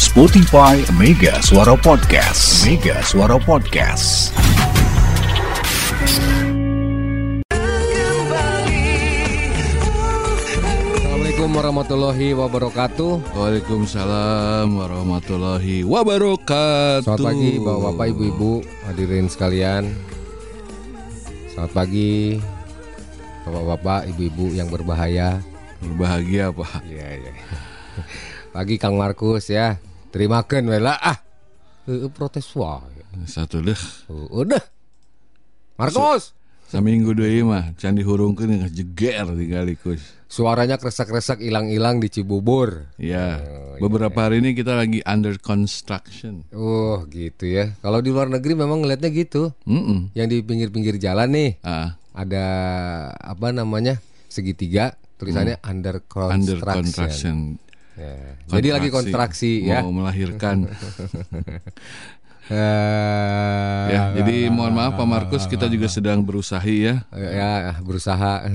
Spotify Mega Suara Podcast. Mega Suara Podcast. Assalamualaikum warahmatullahi wabarakatuh. Waalaikumsalam warahmatullahi wabarakatuh. Selamat pagi bapak-bapak, ibu-ibu, hadirin sekalian. Selamat pagi bapak-bapak, ibu-ibu yang berbahaya. Berbahagia Pak. Iya, iya. Pagi Kang Markus ya. Terimakan we lah ah. Heueuh protes wae. Satu deh. Heueuh deh. Markus, Saminggu deui mah can dihurungkeun geus jeger tingalikus. suaranya kresak-kresak hilang-hilang di Cibubur. Ya, Oh, beberapa hari ini kita lagi under construction. Oh, gitu ya. Kalau di luar negeri memang ngelihatnya gitu. Mm Yang di pinggir-pinggir jalan nih. Ah, ada apa namanya segitiga tulisannya under construction. under construction. Ya. Jadi lagi kontraksi ya. Mau melahirkan. Eh, ya, jadi mohon maaf Pak Markus, kita juga sedang berusaha ya ya berusaha.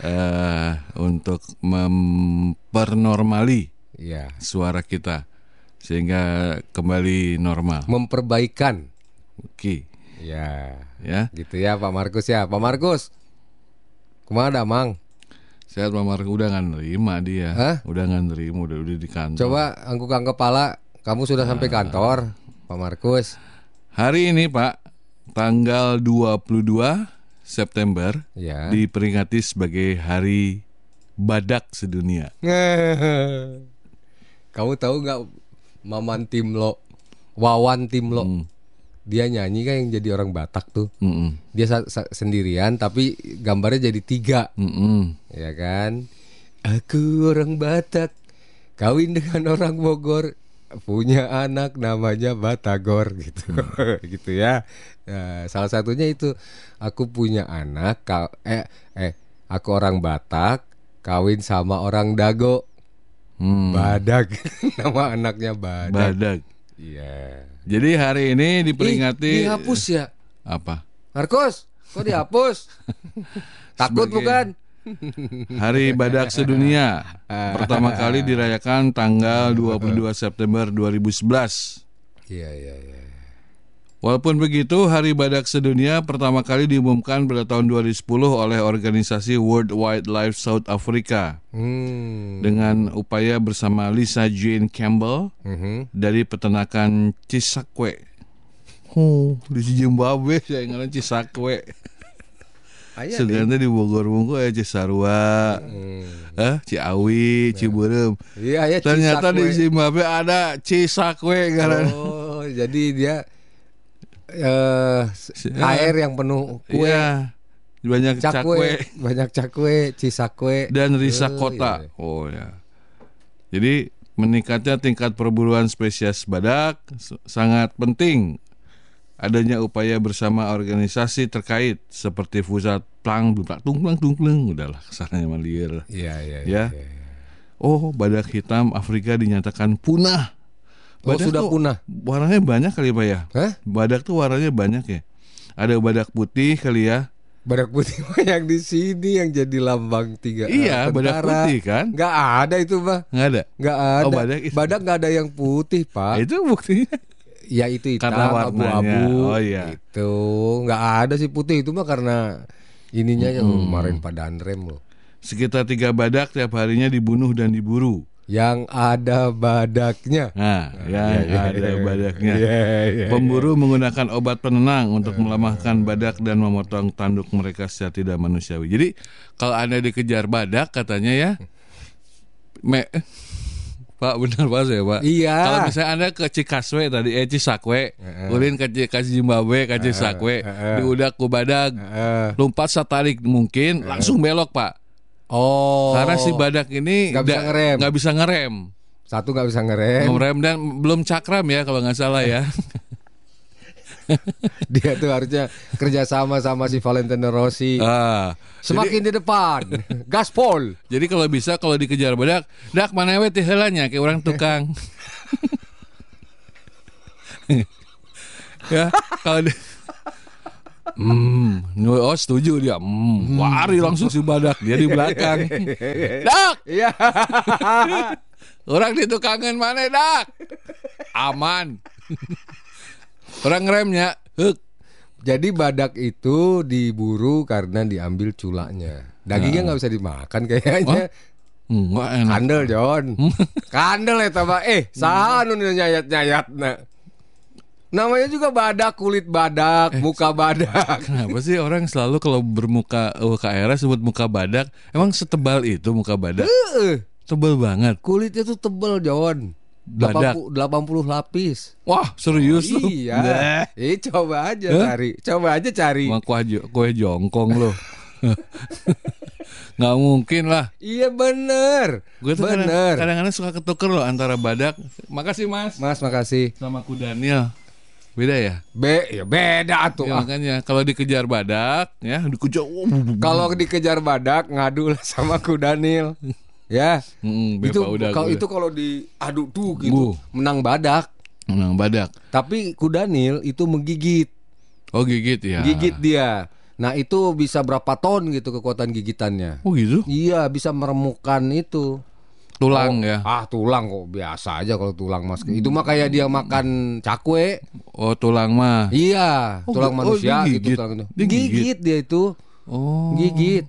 eh, untuk mempernormali ya, suara kita sehingga kembali normal. memperbaikan. Oke, Ya, ya. gitu ya Pak Markus ya. Pak Markus. Ke mana Mang? Sehat Pak Markus udah nggak nerima dia. Hah? Udah nggak nerima, udah udah di kantor. Coba angguk-angguk kepala. Kamu sudah sampai kantor, Pak Markus. Hari ini Pak, tanggal 22 September Ya. diperingati sebagai Hari Badak Sedunia. Kamu tahu nggak Maman Timlo, Wawan Timlo, Hmm. Dia nyanyi kan yang jadi orang Batak tuh. Mm-mm. Dia sa- sa- sendirian tapi gambarnya jadi tiga, Mm-mm. ya kan? Aku orang Batak, kawin dengan orang Bogor, punya anak namanya Batagor gitu, gitu ya. Nah, salah satunya itu aku punya anak, ka- eh eh aku orang Batak, kawin sama orang Dago. Hmm. Badak nama anaknya Badak. Badak. Iya. Jadi hari ini diperingati Ih, dihapus ya. apa? Markus, kok dihapus? Takut Sebagai- bukan? Hari Badak Sedunia pertama kali dirayakan tanggal 22 September 2011. Iya, iya, iya. Walaupun begitu, Hari Badak Sedunia pertama kali diumumkan pada tahun 2010 oleh organisasi World Wildlife South Africa Hmm. dengan upaya bersama Lisa Jane Campbell Mhm. dari peternakan Cisakwe. Oh, di Zimbabwe saya ngaran Cisakwe. Sebenarnya di Bogor Bungku ya Cisarua, eh Ciawi, Ciberem. Iya, ya Ternyata di Cisakwe. Zimbabwe ada Cisakwe ngaran. Oh, jadi dia eh Si- air yang penuh kue, Iya. Banyak cakwe, cakwe banyak cakwe, cisakwe. dan Oh, risakota. iya. Oh ya. Jadi meningkatnya tingkat perburuan spesies badak sangat penting adanya upaya bersama organisasi terkait seperti pusat plang plang tungplang tungplang udahlah kesannya malir. Iya, iya, Ya. iya. Oh, badak hitam Afrika dinyatakan punah. Oh, sudah tuh punah. Warnanya banyak kali Pak ya? Hah? Badak tuh warnanya banyak ya. Ada badak putih kali ya. Badak putih yang di sini yang jadi lambang tiga Iya, eh, badak tentara. putih kan? Nggak ada itu mah. Nggak ada. Nggak ada. Oh, badak itu. nggak ada yang putih pak. Itu buktinya. Ya itu hitam abu-abu. Oh, iya. Itu nggak ada sih putih itu mah karena ininya yang Hmm. kemarin pada rem loh. Sekitar tiga badak tiap harinya dibunuh dan diburu. Yang ada badaknya. Nah, yang ada badaknya. Iya, iya. Pemburu menggunakan obat penenang untuk melemahkan badak dan memotong tanduk mereka secara tidak manusiawi. Jadi kalau anda dikejar badak katanya ya, me, Pak benar Pak saya Pak. Iya. Kalau misalnya anda ke Cikaswe tadi, eh Cisakwe, ulin ke Ci- ke Zimbabwe, ke Cisakwe, diudak ku badak, Eh, lompat satarik mungkin langsung belok Pak. Oh. Karena si badak ini Nggak bisa ngerem. nggak bisa ngerem. Satu nggak bisa ngerem. Ngerem dan belum cakram ya kalau nggak salah ya. Dia tuh harusnya kerjasama sama si Valentino Rossi. ah, Semakin di depan. Gaspol. jadi kalau bisa kalau dikejar badak, dak mana we teh heulanya kayak orang tukang. ya, kalau di, Hmm, oh setuju dia. Hmm, wari langsung si badak dia di belakang. Dak, Iya. Orang di tukangan mana dak? Aman. Orang remnya, hek. Jadi badak itu diburu karena diambil culaknya. Dagingnya nggak bisa dimakan kayaknya. Enggak enak. Kandel John. Kandel ya tambah. Eh, saha anu nyayat-nyayat Namanya juga badak, kulit badak, muka badak. Kenapa sih orang selalu kalau bermuka UKR sebut muka badak? Emang setebal itu muka badak? Heeh. Tebal banget. Kulitnya tuh tebel John. Badak. 80, 80 lapis. Wah, serius lu? Iya. Eh, coba aja Hah? cari. Coba aja cari. Mah kue, jo- kue jongkong lo. Nggak mungkin lah. Iya bener. Gue tuh bener. kadang-kadang suka ketuker loh antara badak. Makasih mas. Mas makasih. Sama ku Daniel. Beda ya? Be, ya beda tuh. Ya, ah. makanya kalau dikejar badak ya dikejar. Kalau dikejar badak ngadu lah sama ku Daniel. ya. Mm, itu kalau itu kalau diadu tuh gitu Bu. menang badak. Menang badak. Tapi ku Daniel itu menggigit. Oh gigit ya. Gigit dia. Nah, itu bisa berapa ton gitu kekuatan gigitannya. Oh gitu? Iya, bisa meremukkan itu. Tulang ya. Ah, tulang kok biasa aja kalau tulang mas. Itu mah kayak dia makan cakwe. Oh tulang mah. Iya, Oh, tulang oh, manusia gitu gigit. tulang itu. Dia gigit. Gigit dia itu. Oh. Gigit.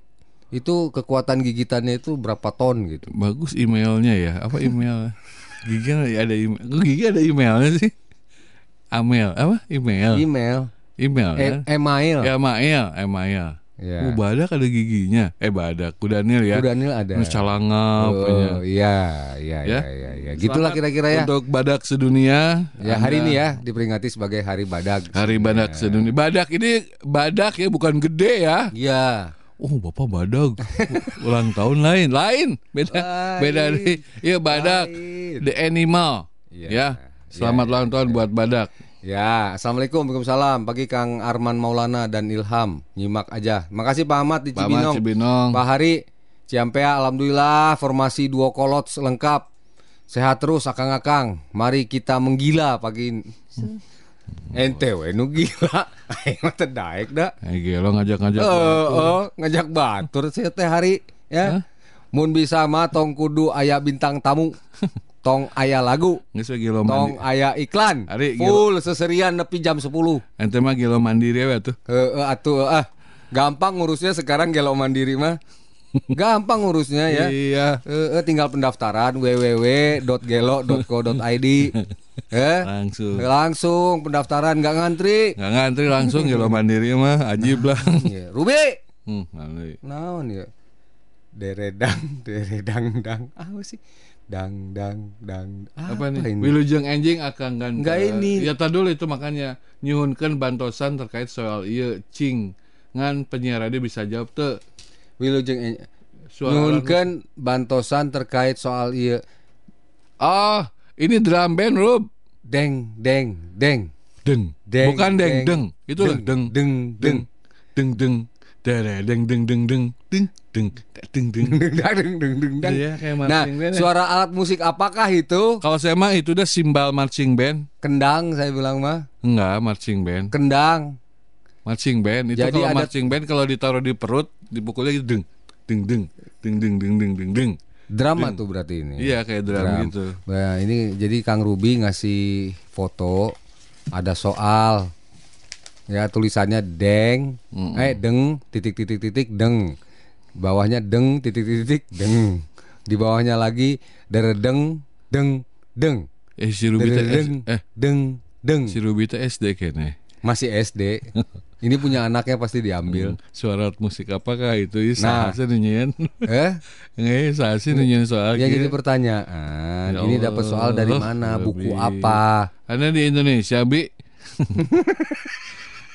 Itu kekuatan gigitannya itu berapa ton gitu. Bagus emailnya ya. Apa email? Gigi ada email. Gigi ada emailnya sih? Amel apa? Email. Email, Email e kan? email. Ya email, email. Ya. Oh, badak ada giginya. Eh badak, ku Daniel ya. Ku Daniel ada. Terus calangap punya. Oh, iya, iya, Ya. iya, iya, iya. Gitulah kira-kira ya. Untuk badak sedunia. Ya hari Anda- ini ya diperingati sebagai Hari Badak. Hari badak sedunia. Badak ini badak ya bukan gede ya. Iya. Oh bapak badak ulang tahun lain lain beda Lain. beda nih iya badak Lain. the animal Iya. ya selamat Iya, ulang tahun buat badak Ya, assalamualaikum, waalaikumsalam. Pagi Kang Arman Maulana dan Ilham, nyimak aja. Makasih Pak Ahmad di Pak Cibinong. Cibinong. Pak Hari, Ciampea, alhamdulillah formasi duo kolot lengkap. Sehat terus akang-akang. Mari kita menggila pagi. Ente we nu gila. Aing mah teu daek da. eh gelo ngajak-ngajak Eh, oh, ngajak batur saya teh hari ya. Mun bisa mah tong kudu aya bintang tamu. Tong aya lagu. Tong mandi aya iklan. Ari, Full seserian nepi jam 10. ente mah gelo mandiri ya tuh Heeh atuh ah. Gampang ngurusnya sekarang gelo mandiri mah. Gampang ngurusnya ya. iya Heeh tinggal pendaftaran www.gelo.co.id. Eh, langsung langsung pendaftaran nggak ngantri. nggak ngantri langsung gelo mandiri mah ajib lah Ya, Ruby. hmm. Naon ya? Deredang, deredang dang. Apa sih? Dang dang dang. apa nih ini? wilujeng anjing akan kan Nggak ini. ya tadi dulu itu makanya nyuhunkan bantosan terkait soal iya cing ngan penyiar radio bisa jawab tuh Wilujeng Nuhunkeun bantosan terkait soal iya Ah, ini drum band, Rub. deng deng deng Deng. Deng, Bukan deng, deng. deng. Itu deng. deng Deng. Deng deng. Deng deng deng deng deng deng deng deng. deng deng deng deng deng deng. Iya, kayak Nah, band ya. suara alat musik apakah itu? Kalau saya mah itu udah simbal marching band. Kendang saya bilang mah. Enggak, marching band. Kendang. Marching band itu Jadi kalau ada- marching band kalau ditaruh di perut, dipukulnya gitu deng. Deng deng deng deng deng deng deng deng. Drama tuh berarti ini. Iya, kayak drum Drum. gitu. Nah, ini jadi Kang Ruby ngasih foto ada soal ya tulisannya deng eh deng titik titik titik deng bawahnya deng titik titik titik deng di bawahnya lagi deredeng deng deng Eh si Ruby deredeng eh deng deng si Ruby SD kayaknya. masih SD ini punya anaknya pasti diambil Suara musik apakah itu? Nah. sih nunyian? eh Nggak, saha sih nunyian soal yang gitu. jadi pertanyaan Ya ini dapat soal dari mana buku apa Anda di Indonesia, Bi?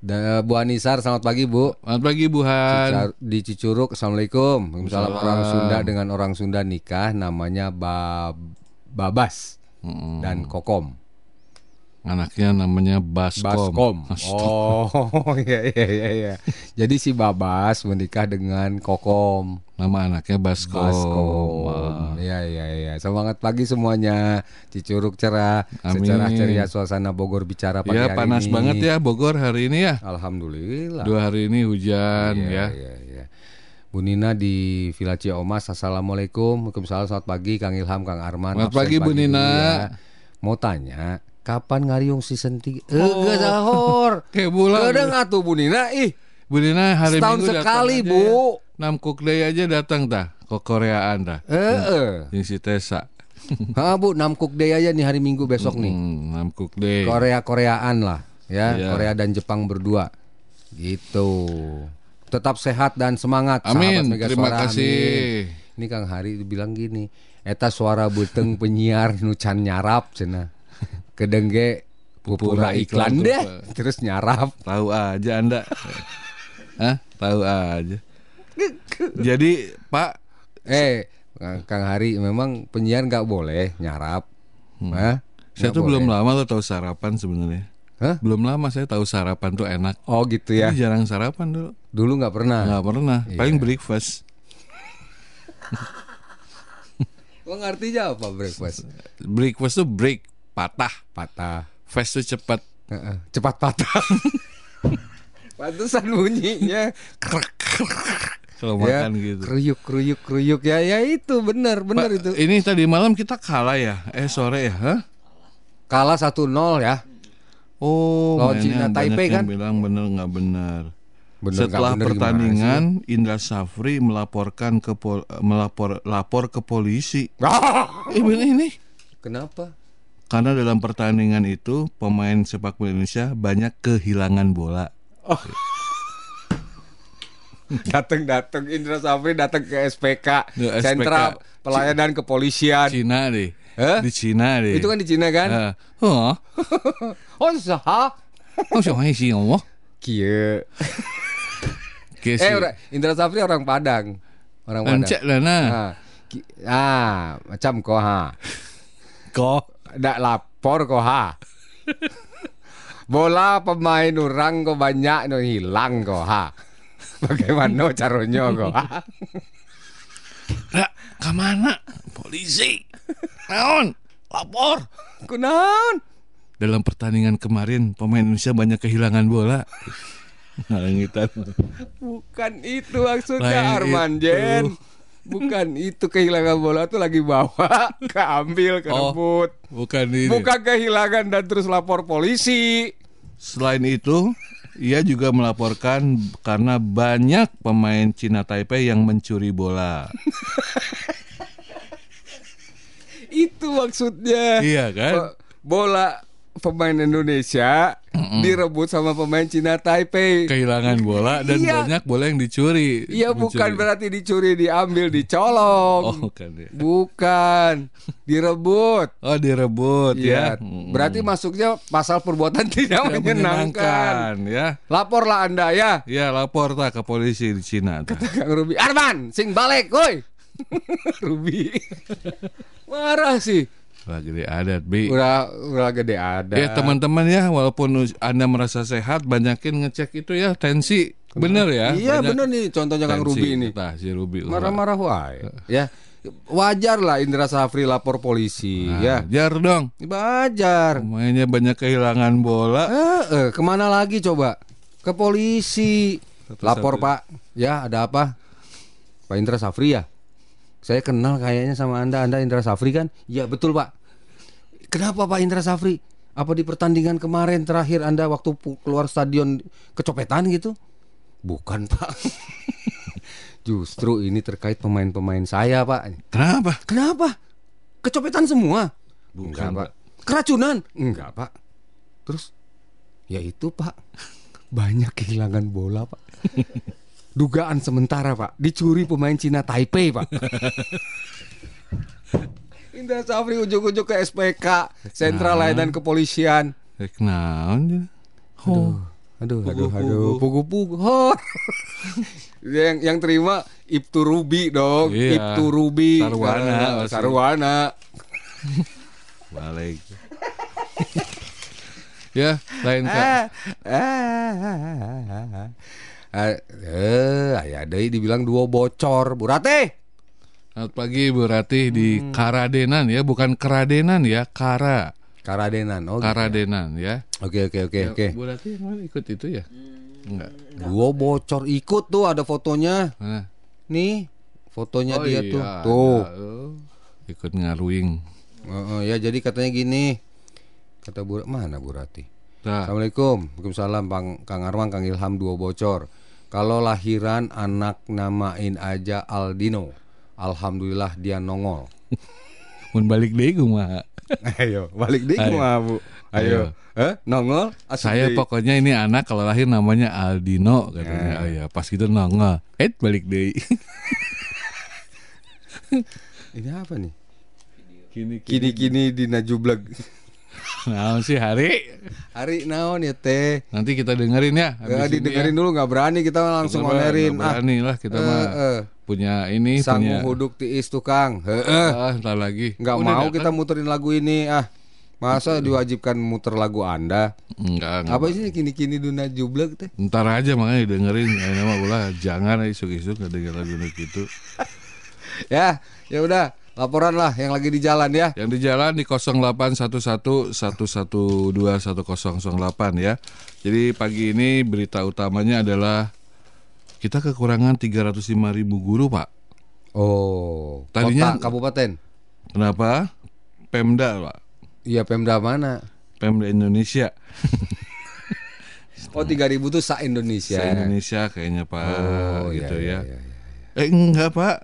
Da, Bu Anisar, selamat pagi Bu. selamat pagi Buhan. Cicar- Di Cicuruk, Assalamualaikum. Waalaikumsalam orang Sunda dengan orang Sunda nikah namanya Bab Babas Mm-mm. dan Kokom. Anaknya namanya Baskom. Baskom. Oh, iya iya iya iya. Jadi si Babas menikah dengan Kokom. Nama anaknya. Baskom. Wah. Iya iya iya. Semangat pagi semuanya. Cicuruk cerah, Amin. secerah ceria suasana Bogor bicara pagi Ya hari panas ini. banget ya Bogor hari ini ya. Alhamdulillah. Dua hari ini hujan Iya, ya. iya, iya. Bu Nina di Villa Ciomas. Assalamualaikum. Waalaikumsalam. Selamat pagi Kang Ilham, Kang Arman. Selamat pagi, Bu Nina. ya. Mau tanya, kapan ngariung season 3? Eh, oh. sahur. Kayak bulan. Atuh Bu Nina, ih. Bu Dina hari Setahun Minggu datang sekali, aja Bu. ya. Namkuk Day aja datang dah ke Koreaan dah. Eh, eh. Yang si Tesa. Ha, Bu, Namcook Day aja nih hari Minggu besok nih. Hmm, Namkuk Day. Korea-Koreaan lah, ya. Iya. Korea dan Jepang berdua. Gitu. Tetap sehat dan semangat Amin. sahabat Terima Suara, kasih. amin. Ini Kang Hari bilang gini, eta suara buteng penyiar nucan nyarap cenah. Kedengge pupura Pupura iklan iklan deh, terus nyarap. Tahu aja Anda. Hah? Tahu aja. Jadi Pak Eh, Kang Hari memang penyiar nggak boleh nyarap. Hah? Hmm. Saya Nggak tuh belum boleh. lama lo tahu sarapan sebenarnya. Hah? Belum lama saya tahu sarapan tuh enak. Oh gitu ya. Tapi jarang sarapan dulu. Dulu nggak pernah. Nggak pernah. Paling Iya. breakfast. Emang artinya apa breakfast? Breakfast tuh break, patah. Patah. Fast tuh cepat. Cepat patah. Pantesan bunyinya. Kalau ya, makan gitu. Kruyuk kruyuk kruyuk ya ya itu benar benar itu. Ini tadi malam kita kalah ya? Eh sore ya? Hah? Kalah 1-0 ya. Oh, Lawan Cina Taipei kan? bilang bener nggak benar. Bener Setelah bener pertandingan, Indra Safri melaporkan ke pol- melapor lapor ke polisi. Ah! Eh bener ini. Kenapa? Karena dalam pertandingan itu pemain sepak bola Indonesia banyak kehilangan bola. Datang datang Indra Safri datang ke SPK, SPK. Sentra Pelayanan Kepolisian. Cina deh. Hah? Di Cina deh. Itu kan di Cina kan? Hah? Oh, sah. Oh, siapa sih ngomong? Kayak Eh, orang- Indra Safri orang Padang. Orang Padang. Encek lah nah. Ah, ah, macam kok ha. Kok Ndak lapor kok ha. Bola pemain orang kok banyak no hilang kok ha. Bagaimana caranya kok? Rak, ke mana? Polisi. Naon? Lapor. Kunaon? Dalam pertandingan kemarin pemain Indonesia banyak kehilangan bola. Ngalangitan. Bukan itu maksudnya Lain Arman itu. Jen. Bukan itu kehilangan bola tuh lagi bawa, keambil, kerebut. Bukan ini. Bukan kehilangan dan terus lapor polisi. Selain itu, ia juga melaporkan karena banyak pemain Cina Taipei yang mencuri bola. Itu maksudnya. Iya kan? Bo- Bola pemain Indonesia direbut sama pemain Cina Taipei. Kehilangan bola dan Iya. banyak bola yang dicuri. Iya bukan Mencuri. berarti dicuri, diambil, dicolong. Oh, bukan ya. Bukan, direbut. Oh, direbut Iya, ya. Mm. berarti masuknya pasal perbuatan tidak Tidak menyenangkan. ya. Laporlah Anda ya. Ya lapor tak ke polisi di Cina. tak. Kang Ruby, Arman, sing balik, woi. Ruby. Marah sih. Wah gede adat bi. Udah udah gede ada. Ya teman-teman ya, walaupun anda merasa sehat, banyakin ngecek itu ya tensi. Bener ya? Iya Banyak bener nih contohnya Kang. Ruby ini. Tah, si Ruby. Marah-marah wae. Ya. Wajar lah Indra Safri lapor polisi ya. Jar dong. Wajar. Pemainnya banyak kehilangan bola. Eh, eh, ke mana lagi coba? Ke polisi. Lapor Pak. Ya ada apa? Pak Indra Safri ya? Saya kenal kayaknya sama Anda. Anda Indra Safri kan? Iya betul Pak. Kenapa Pak Indra Safri? Apa di pertandingan kemarin terakhir Anda waktu keluar stadion kecopetan gitu? Bukan Pak. Justru ini terkait pemain-pemain saya Pak. Kenapa? Kenapa? Kecopetan semua? Bukan, Enggak, Pak. Keracunan? Enggak, Pak. Terus? Ya itu, Pak. Banyak kehilangan bola, Pak. Dugaan sementara, Pak. Dicuri pemain Cina Taipei, Pak. Indra Safri ujuk-ujuk ke SPK, Sentral Nah. Layanan Kepolisian. Eh, kenaon? Oh. Aduh, aduh, Pugu-pugu. aduh, pugu-pugu. Hor. yang yang terima Ibtu Ruby dong, Iya. Ibtu Ruby. Sarwana pasti. Sarwana. Balik. Ya, lain kali. Ah, ah, ah, eh, ayah deui dibilang duo bocor, Bu Ratih. Selamat pagi Bu Ratih di Karadenan ya, bukan Keradenan ya, Kara. Karadenan. Oh, gitu. Karadenan ya. Oke oke oke oke. Bu Ratih kemarin ikut itu ya? Enggak. Duo bocor ikut tuh ada fotonya. Mana? Nih, fotonya Oh dia iya, tuh. ada. Tuh. Oh, Ikut ngaruing. Heeh, ya jadi katanya gini. Kata Bu mana Bu Ratih? Nah, Assalamualaikum. Waalaikumsalam Bang Kang Arman, Kang Ilham duo bocor. Kalau lahiran anak namain aja Aldino. Alhamdulillah dia nongol. mun balik deh mah. Ayo, balik deh kumaha, Bu. Ayo. Eh, nongol? Saya deui. pokoknya ini anak kalau lahir namanya Aldino katanya. Nah. Oh ya, pas gitu nongol. Eh balik deh. Ini apa nih? Kini Kini-kini di Najublag. Nah, sih hari Hari naon ya teh? nanti kita dengerin ya. Ya, habis ini didengerin dulu nggak berani kita langsung mah onerin. nggak berani lah kita Eh, mah eh. punya ini Sanggup punya huduk tiis tukang. Heeh. ah, entar lagi. Nggak Udah mau kita muterin lagu ini ah. Masa diwajibkan muter lagu Anda? Enggak, enggak. Apa sih kini-kini Duna Jublek teh? Ntar aja makanya dengerin Ini mah ulah jangan isuk-isuk denger lagu gitu. Ya, ya udah, laporan lah yang lagi di jalan ya. Yang di jalan di 081111021008 ya. Jadi pagi ini berita utamanya adalah kita kekurangan 305 ribu guru, Pak. Oh, Tadinya- kota kabupaten. Kenapa? Pemda, Pak. Iya, Pemda mana? Pemda Indonesia. Oh, 3000 tuh sa Indonesia. Se-Indonesia kayaknya, Pak, Oh, iya, gitu iya, ya. iya, iya. Eh enggak, Pak.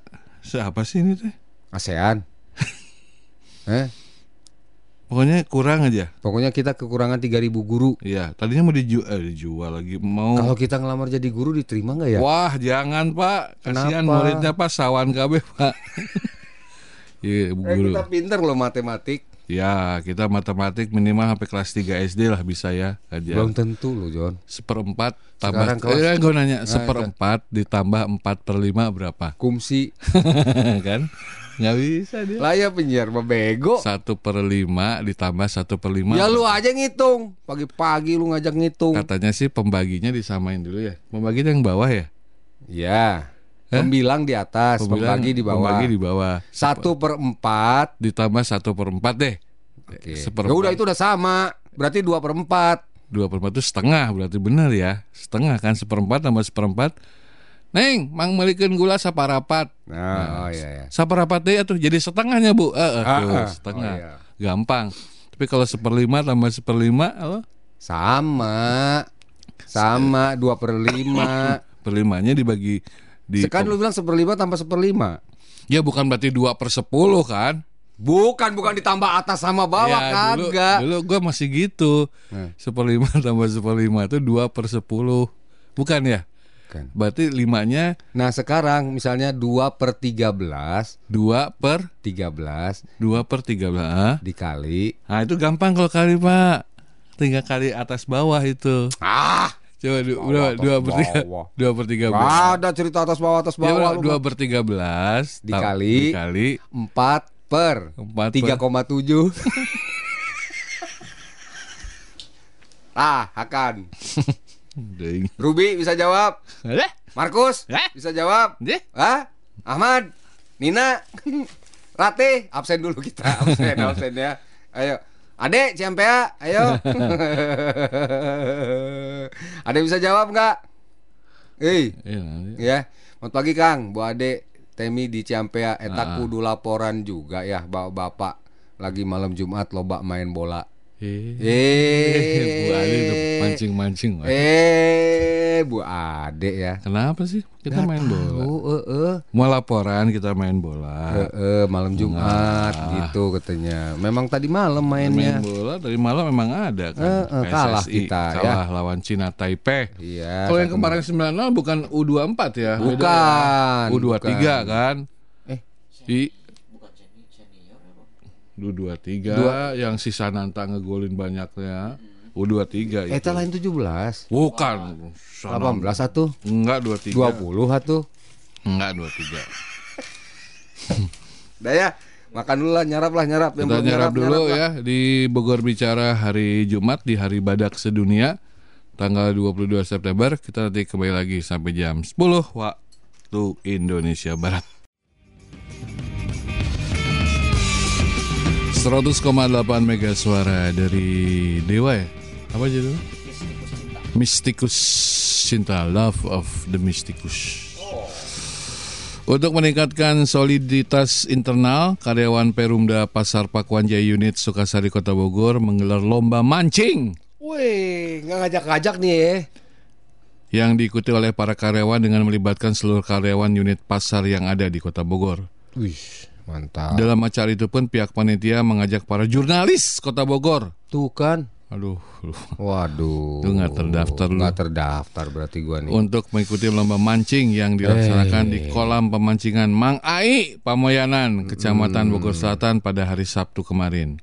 Siapa sih ini teh? ASEAN. eh, Pokoknya kurang aja. pokoknya kita kekurangan 3000 guru. Iya, tadinya mau dijual, eh, dijual lagi. Mau Kalau kita ngelamar jadi guru diterima nggak ya? Wah, jangan, Pak. Kasihan muridnya Pak sawan KB, Pak. Iya, Eh, guru. kita pinter loh matematik. Ya, kita matematik minimal sampai kelas 3 SD lah bisa ya. Aja. Belum tentu loh, John. Seperempat tambah Sekarang kelas- eh, gue nanya Nah, seperempat ditambah 4 per 5 berapa? Kumsi. kan? Nggak bisa dia. Lah ya penyiar bego. Satu per 5 ditambah satu per 5 Ya lu aja ngitung. Pagi-pagi lu ngajak ngitung. Katanya sih pembaginya disamain dulu ya. Pembaginya yang bawah ya? Ya. Hah? Pembilang di atas, Pembilang- pembagi di bawah. Pembagi di bawah. Satu per empat. Ditambah satu per 4 deh. Oke. Seperempat. Ya udah itu udah sama. Berarti dua per empat. dua per empat itu setengah berarti bener ya setengah kan seperempat tambah seperempat Neng, mang melikin gula saparapat. Nah, oh iya ya. Saparapat deh tuh jadi setengahnya bu. Eh, eh, Ah, tuh, ah. setengah. Oh, iya. Gampang. Tapi kalau seperlima tambah seperlima, apa? Sama. Sama dua per lima. Perlimanya dibagi di. Sekarang lu bilang seperlima tambah seperlima. Ya bukan berarti dua per sepuluh kan? Bukan, bukan ditambah atas sama bawah ya, dulu, kagak. dulu gue masih gitu. Nah. Seperlima tambah seperlima itu dua per sepuluh. Bukan ya? Bukan. Berarti limanya Nah sekarang misalnya 2 per 13 dua per 13 dua per tiga belas. dikali. Nah itu gampang kalau kali pak. Tinggal kali atas bawah itu. Ah! Coba du, Bawah, dua, dua per tiga bawah. Dua per tiga belas. Ada cerita atas bawah atas Ya, bawah lu Dua per tiga belas Dikali. Dikali. 4 per Empat 3,7 Ah Hakan Ding. Ruby bisa jawab. Alah, Markus Eh? bisa jawab. Ah Ahmad. Nina. Rate absen dulu kita. Absen absen ya. Ayo. Adek Ciampea. Ayo. Adek bisa jawab nggak? Eh Iya, nanti. ya. Selamat pagi Kang. Bu Ade Temi di Ciampea. Eta Ah. kudu laporan juga ya bapak-bapak. Lagi malam Jumat loba main bola Eh, Eh Bu tuh mancing-mancing. Eh Bu Ade ya Kenapa sih kita main bola? Oh, eh, eh. Mau laporan kita main bola. Eh, eh, malam Jumat Nah. gitu katanya. Memang tadi malam Main mainnya. bola dari malam memang ada kan. Eh, kalah PSSI, kita, ya. kalah lawan Cina Taipei. Iya. Kalau yang kemarin 90 bukan U24 ya? Bukan, Beda ya? U23 bukan. kan? Eh. Di U23 Dua- yang si Sananta ngegolin banyaknya. U23 itu. Eta lain 17. Bukan. Sana- 18 atuh. Enggak 23. 20 atuh. Enggak 23. Dah ya. Makan dulu lah, nyarap lah, nyarap. Yang Kita belum nyarap dulu lah. ya di Bogor Bicara hari Jumat di Hari Badak Sedunia tanggal 22 September. Kita nanti kembali lagi sampai jam 10 waktu Indonesia Barat. 100,8 mega suara dari Dewa ya? Apa judulnya? Mystikus Cinta Love of the Mysticus. Untuk meningkatkan soliditas internal, karyawan Perumda Pasar Pakuan Jaya Unit Sukasari Kota Bogor menggelar lomba mancing Wih, nggak ngajak-ngajak nih ya. yang diikuti oleh para karyawan dengan melibatkan seluruh karyawan unit pasar yang ada di Kota Bogor. Wih, mantap. Dalam acara itu pun pihak panitia mengajak para jurnalis Kota Bogor. Tuh kan. Aduh, Waduh. Lu nggak terdaftar lu. Nggak terdaftar berarti gua nih. untuk mengikuti lomba mancing yang dilaksanakan di kolam pemancingan Mang Ai, Pamoyanan, Kecamatan Bogor Selatan pada hari Sabtu kemarin.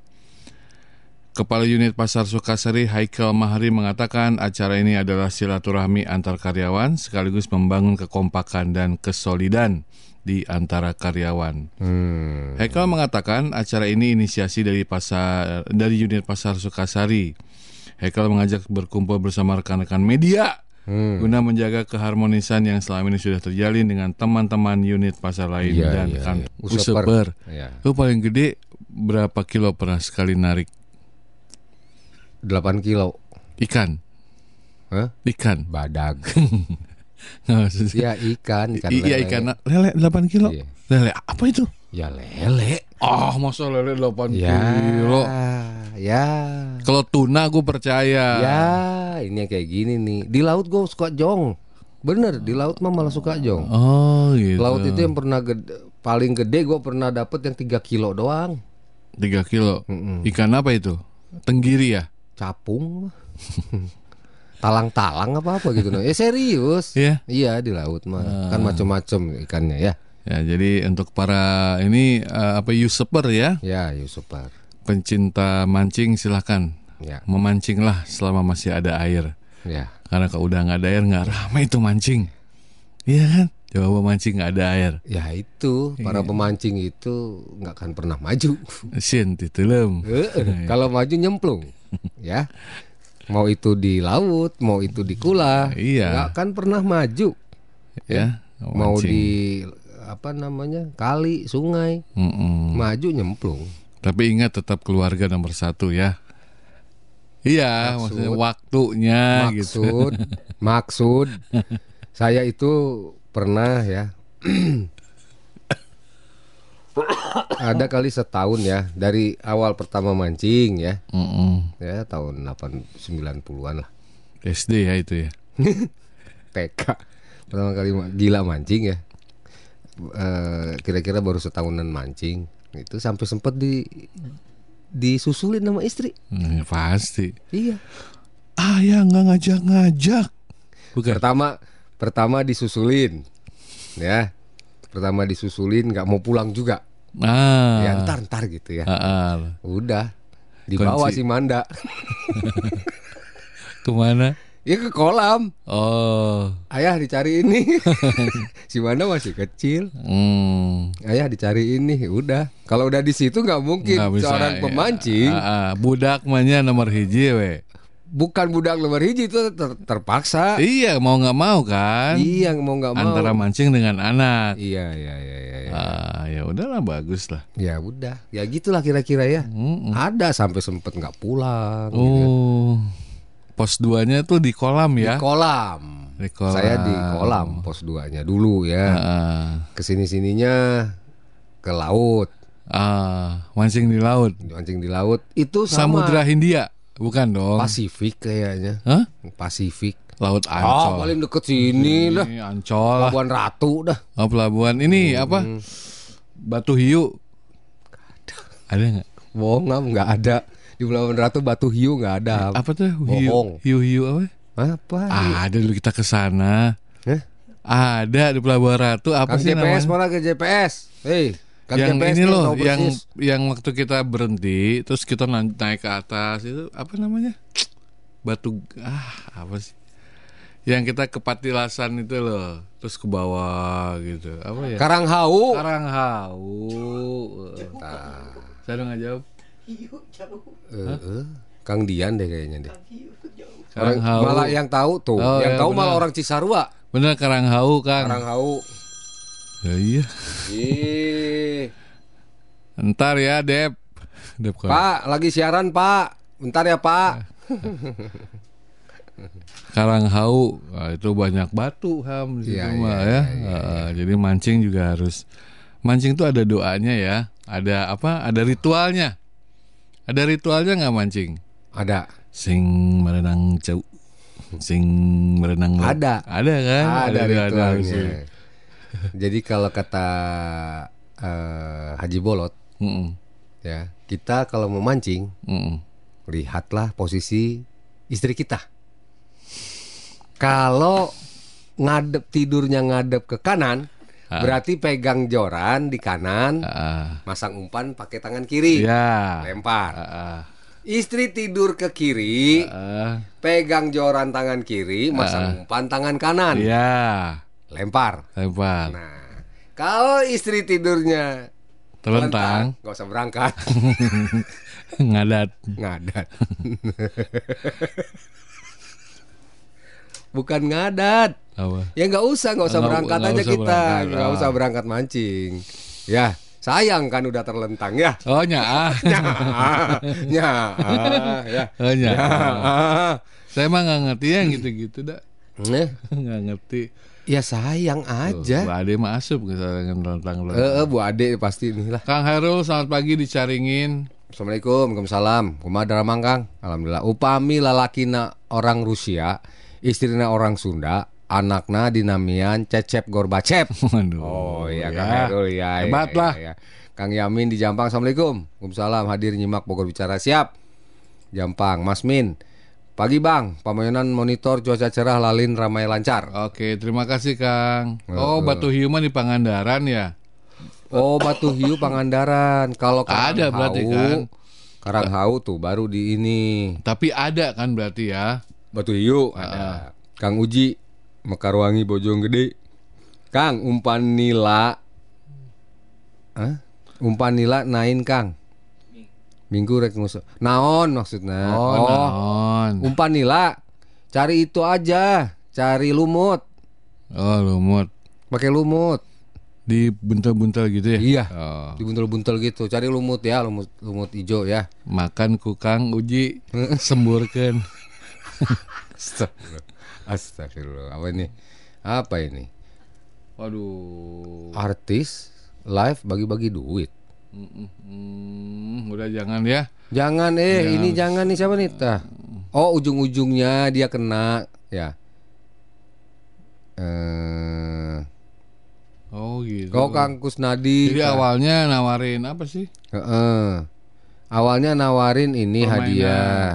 Kepala Unit Pasar Sukasari Haikal Mahari mengatakan acara ini adalah silaturahmi antar karyawan sekaligus membangun kekompakan dan kesolidan di antara karyawan. Hmm. Haikal mengatakan acara ini inisiasi dari pasar dari unit pasar Sukasari. Haikal mengajak berkumpul bersama rekan-rekan media Hmm. guna menjaga keharmonisan yang selama ini sudah terjalin dengan teman-teman unit pasar lain Iya, dan iya, kan useper. Useper. Iya. Lu paling gede berapa kilo pernah sekali narik 8 kilo. ikan? Hah? Ikan. Badag. Nggak, maksudnya- ya ikan, ikan iya lele. ikan lele 8 kilo. Iya. Lele apa itu? Ya lele. Ah masa lele 8 Ya. kilo. Ya. Kalau tuna gue percaya. Ya, ini yang kayak gini nih. Di laut gue suka jong. Bener, di laut mah malah suka jong. Oh gitu. Laut itu yang pernah gede, paling gede gue pernah dapet yang 3 kilo doang. 3 kilo. Mm-mm. Ikan apa itu? Tenggiri ya? Capung. Talang-talang apa apa gitu. nah. Eh serius. Iya. Iya di laut mah. Kan macem-macem ikannya ya. Ya, jadi untuk para ini eh, apa useper ya, Ya, Yusupar. pencinta mancing silahkan Ya, memancinglah selama masih ada air. ya. Karena kalau udah nggak ada air nggak ramai itu mancing. Iya kan? Coba mancing nggak ada air. Ya itu para Iya. pemancing itu nggak akan pernah maju. Sin titelem. Eh, Kalau maju nyemplung, ya. Mau itu di laut, mau itu di kula, Iya. nggak akan pernah maju. Ya, Mau mancing. di apa namanya kali, sungai, Mm-mm. maju nyemplung. Tapi ingat tetap keluarga nomor satu ya. Iya, Maksud. maksudnya waktunya gitu. Maksud, maksud, saya itu pernah ya. Ada kali setahun ya dari awal pertama mancing ya, Mm-mm. ya tahun 8 90-an lah. SD ya itu ya. TK pertama kali gila mancing ya Eh, kira-kira baru setahunan mancing itu sampai sempet di disusulin sama istri Hmm, pasti. iya Ayah nggak ngajak-ngajak. Bukan. pertama pertama disusulin ya pertama disusulin nggak mau pulang juga Ah. ya ntar ntar gitu ya Ah, ah. udah dibawa Kunci. si Manda Ke mana? ya ke kolam Oh. ayah dicari ini si Manda masih kecil Hmm. ayah dicari ini udah kalau udah di situ nggak mungkin Nggak bisa, seorang ya. pemancing Ah, ah. Budak mahnya nomor hiji we. Bukan budak nomor hiji itu ter- terpaksa Iya mau nggak mau kan? iya mau nggak mau Antara mancing dengan anak. iya iya iya iya iya. Ah, ya udahlah bagus lah. ya udah ya gitulah kira-kira ya Mm-mm. ada sampai sempet nggak pulang gitu kan. Oh. Pos duanya tuh di kolam di ya? kolam Di kolam. saya di kolam pos 2 nya dulu ya Ah, ke sini sininya ke laut ah, mancing di laut. mancing di laut itu sama Samudra Hindia, bukan dong? Pasifik kayaknya Hah? Pasifik Laut oh Ancol. paling deket sini dah Ini Ancol lah. Pelabuhan Ratu dah Oh, pelabuhan ini apa? Batu Hiu. Ada nggak? bohong nggak ada di Pelabuhan Ratu Batu Hiu nggak ada Apa tuh? Bohong. Hiu, hiu, hiu apa? apa Ada dulu kita ke sana. Ada di Pelabuhan Ratu apa Kang sih GPS namanya? mana ke GPS hei Kang yang GPS ini nih, loh, yang yang waktu kita berhenti, terus kita na- naik ke atas itu apa namanya? Batu ah apa sih? yang kita kepatilasan itu loh, terus ke bawah gitu. Apa ya? Karanghau. Karanghau. Nah, Saya nggak jawab. eh. Kang Dian deh kayaknya deh. Karanghau. malah yang tahu tuh, Oh, yang ya, tahu malah benar. orang Cisarua. Bener Karanghau kan? Karanghau. Ya iya. Ih, Ntar ya Dep. Dep kan. Pak, lagi siaran, Pak. Bentar ya, Pak. Karanghau Wah, itu banyak batu ham di situ Iya, mah iya, ya. iya, Heeh, jadi mancing juga harus mancing tuh ada doanya ya. Ada apa? Ada ritualnya. Ada ritualnya nggak mancing? Ada. Sing merenang cau. Sing merenang. Ada. Ada kan? Ada ritualnya. harusnya. Jadi kalau kata eh, Haji Bolot, Mm-mm, ya kita kalau mau mancing, mm-mm. lihatlah posisi istri kita. Kalau ngadep tidurnya ngadep ke kanan, berarti pegang joran di kanan, Ah, masang umpan pakai tangan kiri, ya. lempar. Ah, Istri tidur ke kiri, ah, pegang joran tangan kiri, masang umpan tangan kanan, ya. Lempar. Lempar. Nah, kalau istri tidurnya Telentang. nggak usah berangkat, Ngadat. ngadat. Bukan ngadat. Apa? Ya nggak usah, nggak usah Nggak- berangkat nggak aja usah kita, nggak Ah. usah berangkat mancing. Ya, sayang kan udah terlentang ya. Oh nyaa. Ya, ya, ya. Oh. Ya. Saya mah nggak ngerti yang gitu-gitu dah. Nah, Nggak ngerti. ya sayang aja. Bu Ade mah asup kesayangan tentang lo. Eh, Bu Ade pasti inilah. Kang Hairul selamat pagi dicaringin. Assalamualaikum, Waalaikumsalam. Kumaha daramang Kang? Alhamdulillah. Upami lalakina orang Rusia, istrina orang Sunda, anakna dinamian Cecep Gorbacep. Waduh. Oh iya Kang Herul ya. Hebat ya, lah. ya, ya. Kang Yamin di Jampang. Assalamualaikum. Waalaikumsalam. Hadir nyimak Bogor bicara siap. Jampang. Mas Min. Pagi Bang. Pamayonan monitor cuaca cerah lalin ramai lancar. Oke, terima kasih Kang. Oh, Batu Hiu mah di Pangandaran ya. Oh Batu Hiu Pangandaran. Kalau Ada berarti kan. Karanghau tuh baru di ini. Tapi ada kan berarti ya. Batu Hiu ada. Kang Uji Mekarwangi Bojonggede. Kang umpan nila. Hah? Umpan nila nain Kang. Minggu rek ngusuk. Naon maksudnya? Oh, naon. umpan nila. Cari itu aja. Cari lumut. Oh, lumut. Pakai lumut. Di buntel-buntel gitu ya. Iya. Oh. Dibuntel-buntel gitu. Cari lumut ya, lumut lumut hijau ya. Makan ku Kang Uji semburkeun. Astagfirullah. Astagfirullah. Apa ini? Apa ini? Waduh. Artis live bagi-bagi duit. Hmm, udah jangan ya. Jangan eh ini jangan nih siapa nih tah? Oh ujung-ujungnya dia kena ya. Eh, Oh gitu. kau Kang Kusnadi. Jadi Kang. awalnya nawarin apa sih? Heeh. Awalnya nawarin ini Permainan. hadiah.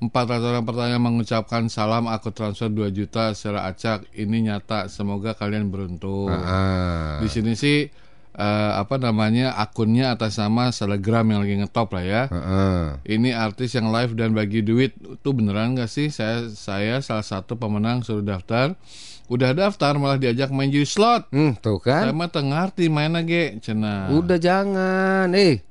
Empat orang pertanyaan mengucapkan salam aku transfer 2 juta secara acak. Ini nyata. Semoga kalian beruntung. Ah. Di sini sih eh, apa namanya akunnya atas nama Telegram yang lagi ngetop lah ya. Heeh. Ini artis yang live dan bagi duit itu beneran gak sih? Saya saya salah satu pemenang suruh daftar. Udah daftar malah diajak main judi slot. Hmm, tuh Saya kan. mah tengah arti main lagi cena. Udah jangan. Eh,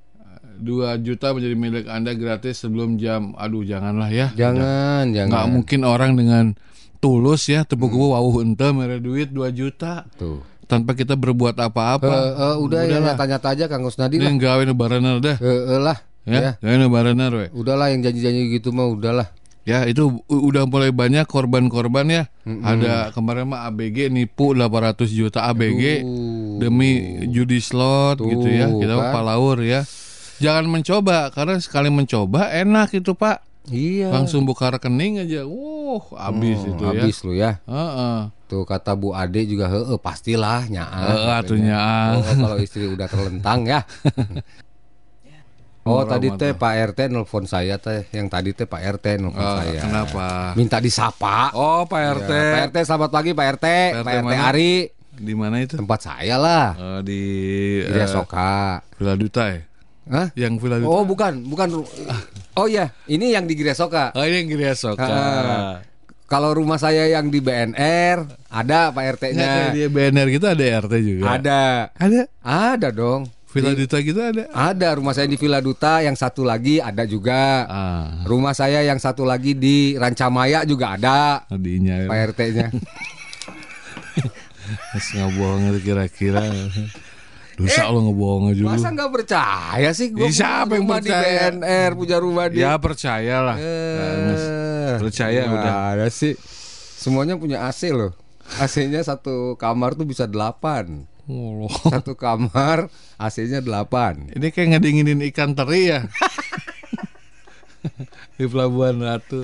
2 juta menjadi milik Anda gratis sebelum jam. Aduh janganlah ya. jangan, Nggak jangan. mungkin orang dengan tulus ya tepuk hmm. wawuh ente mere duit 2 juta Tuh. Tanpa kita berbuat apa-apa. eh, udah ya tanya-tanya aja Kang Kusnadi lah. Gawe nu bareneur dah. Eh, eh, lah. Ya, gawe nu bareneur we. Udahlah yang janji-janji gitu mah udahlah. Ya itu udah mulai banyak korban-korban ya. Ada kemarin mah ABG nipu 800 juta ABG Tuh. demi judi slot gitu ya. Tuh, Kita kan. palaur ya. Jangan mencoba karena sekali mencoba enak itu Pak. Iya. Langsung buka rekening aja. Wuh, habis Oh, itu ya. habis lu ya. Heeh. Tuh kata Bu Ade juga heeh pastilah nyaa. Heeh, atuh nyaa. Oh, kalau istri udah terlentang ya. Oh tadi teh Pak RT nelfon saya teh yang tadi teh Pak RT nelfon Oh, saya. kenapa? Minta disapa. Oh, Pak RT. Ya, Pak RT selamat pagi Pak RT. Pak Pak RT RT mana? Ari Di mana itu? tempat saya lah. Oh, di Di eh, Soka. Villa Duta ya? Hah? Yang Villa Duta. Oh bukan, bukan. Oh iya, ini yang di Gria Soka. Oh, ini yang Gria Soka. Ah. kalau rumah saya yang di BNR ada Pak RT-nya. dia BNR gitu ada RT juga. Ada. Ada. Ada dong. Villa Di- Duta gitu ada. ada rumah saya di Villa Duta yang satu lagi ada juga. Ah, Rumah saya yang satu lagi di Rancamaya juga ada adinya. Pak RT-nya. Mas ngebohong itu kira-kira. Dosa lo ngebohong. Eh, Masa nggak percaya sih gue Ih, siapa yang percaya? di BNR punya rumah di Ya percayalah. Nah, Mas. Eh, percaya udah. Ada sih. Semuanya punya AC loh. AC-nya satu kamar tuh bisa delapan. Oh, Satu kamar AC-nya delapan. Ini kayak ngedinginin ikan teri ya. di Pelabuhan Ratu.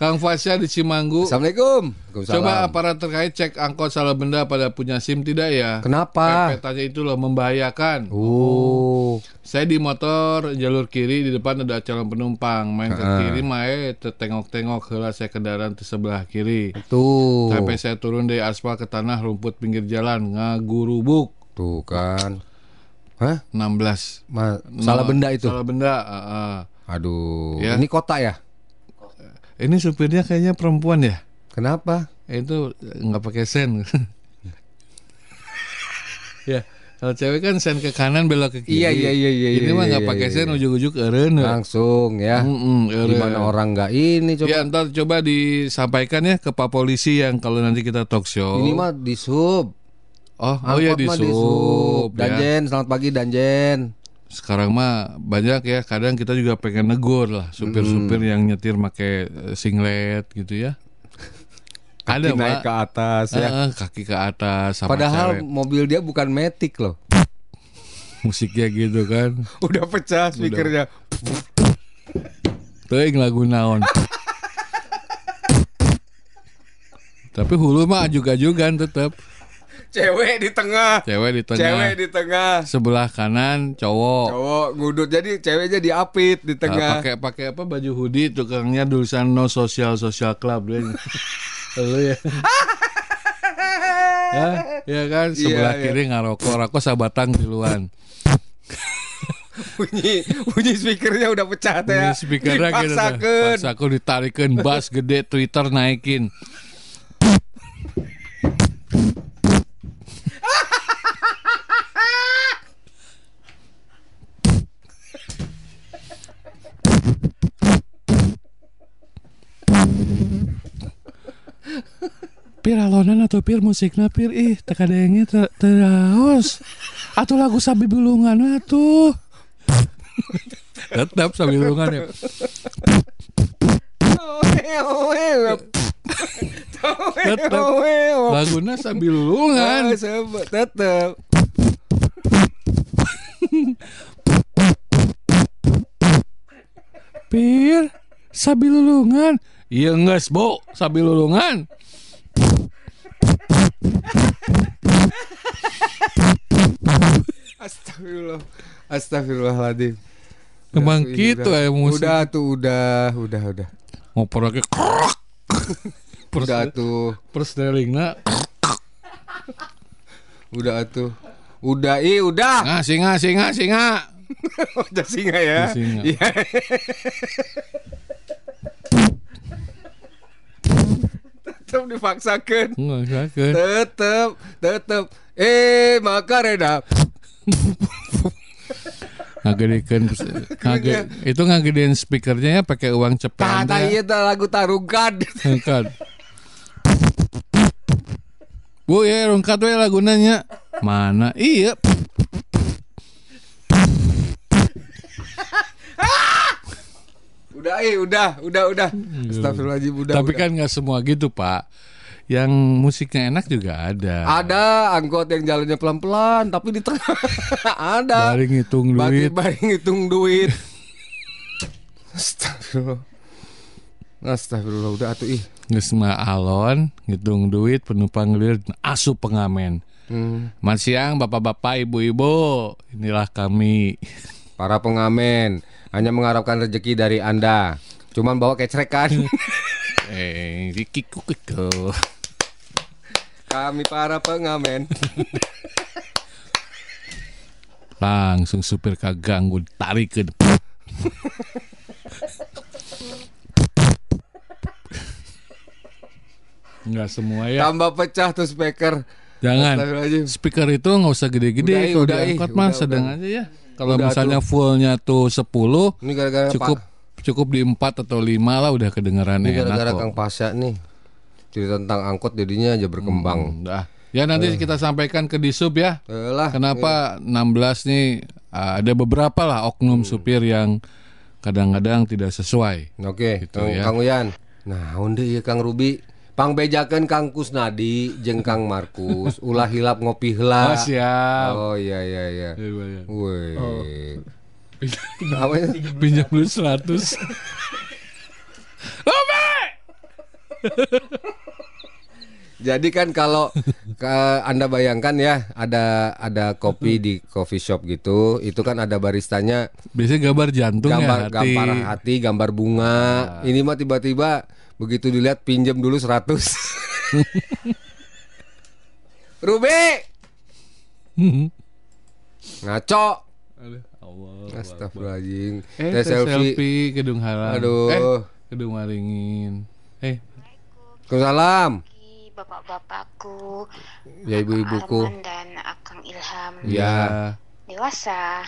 Kang Fasya di Cimanggu. Assalamualaikum. Coba aparat terkait cek angkot salah benda pada punya SIM tidak ya? Kenapa? Petanya itu loh membahayakan. Oh. Saya di motor jalur kiri di depan ada calon penumpang. Main ke kiri mae tengok-tengok heula saya kendaraan di sebelah kiri. Tuh. Sampai saya turun dari aspal ke tanah rumput pinggir jalan ngagurubuk Tuh kan. Hah? 16. Ma- salah benda itu. Salah benda. ah, ah. Aduh. Ya. Ini kota ya? Ini supirnya kayaknya perempuan ya? Kenapa? Itu nggak pakai sen. ya, kalau cewek kan sen ke kanan belok ke kiri. Iya, iya, iya, iya, Ini iya, mah nggak iya, pakai iya, sen iya. ujuk-ujuk eureun. Langsung ya. Mm-mm, eureun. Gimana orang nggak ini coba? Ya ntar coba disampaikan ya ke Pak Polisi yang kalau nanti kita talk show. Ini mah di sub. oh, oh ya Angkot di mah sub. ya. Danjen, selamat pagi Danjen. Sekarang mah banyak ya. Kadang kita juga pengen negur lah supir-supir yang nyetir pakai eh, singlet gitu ya. Kaki Ada naik ke atas ya. Eh, kaki ke atas sama Padahal cewek. mobil dia bukan metik loh. musiknya gitu kan. Udah pecah speakernya. Teuing lagu naon. Tapi hulu mah ajuk-ajugan tetap. Cewek di tengah. Cewek di tengah. Cewek di tengah. Sebelah kanan cowok. Cowok ngudut jadi ceweknya diapit di Ah, tengah. pakai pakai apa baju hoodie tukangnya tulisan no social social club deh. Lu ya. ya, ya kan sebelah Iya, iya. kiri ngarokok, rokok sabatang tiluan. bunyi bunyi speakernya udah pecah teh. ya. Speakernya gitu. Pas aku ditarikeun bass gede Twitter naikin. Pir alonan atau pir musikna pir? Ih teka denge ter terus atau lagu sabi bulungan atuh. Tetap sabi bulungan ya. Tetep. laguna sabi bulungan. Tetep. pir sabi lulungan iya nges bo. Sabi lulungan Astagfirullah. Astagfirullahaladzim. Emang Udah, gitu udah. ya musik. Udah tuh, udah, udah, udah. ngoper lagi Udah tuh, persnelingna udah tuh. Udah, ih, udah. nah singa singa singa Udah singa ya. Udah singa. Iya. Tetep dipaksakan. Tetep, tetep. Eh, Makarena. Ngagedekeun ngage itu ngagedein speakernya ya pakai uang cepetan Tata iya tah lagu tarungkan. kan Bu ya rungkat we lagunanya mana iya Udah, eh, udah, udah, udah. Astagfirullahaladzim, udah. tapi udah. kan nggak semua gitu pak yang musiknya enak juga ada Ada angkot yang jalannya pelan-pelan, tapi di tengah ada. Bari ngitung duit Bari ngitung duit. Astagfirullah. Astagfirullah udah atuh ih. Geus mah alon ngitung duit penumpang liur asup pengamen Hmm. Selamat siang bapak-bapak ibu-ibu inilah kami Para pengamen hanya mengharapkan rezeki dari Anda. Cuman bawa kecrekan. eh Riki Kukuko Kami para pengamen. langsung supir kaganggu tarik ke Nggak semua ya. Tambah pecah tuh speaker. Jangan. Speaker itu nggak usah gede-gede Udah, kalau udah, udah, mah udah. sedang aja ya. Kalau misalnya fullnya tuh 10 Ini gara-gara cukup Pak- cukup di 4 atau 5 lah udah kedengarannya Ini gara-gara Kang. Pasya nih. Cerita tentang angkot jadinya aja berkembang. Udah. Ya nanti kita sampaikan ke Disub ya. Eh lah. Kenapa 16 nih uh, ada beberapa lah oknum supir yang kadang-kadang tidak sesuai. Oke, Gitu Kang, ya. Kang Uyan. Nah, onde ieu Kang Ruby. Pang bejakeun Kang Kusnadi jeung Kang Markus, ulah hilap ngopi heula. Oh, siap. Oh iya iya iya. Iya, iya. Apa ya? Pinjam dulu 100. Jadi kan kalau ke- Anda bayangkan ya ada ada kopi di coffee shop gitu, itu kan ada baristanya Biasanya gambar jantung gambar ya hati. gambar hati, gambar bunga. Ini mah tiba-tiba begitu dilihat pinjam dulu 100. Ruby. Ngaco. Aduh, Allah. Astagfirullahaladzim. Eh, Teh selfie. selfie Kedung Halang. Aduh. Eh, Kedung Waringin. Eh, Waalaikumsalam. Pagi, bapak-bapakku, Ya ibu-ibuku. Arman dan Akang Ilham Ya. dewasa.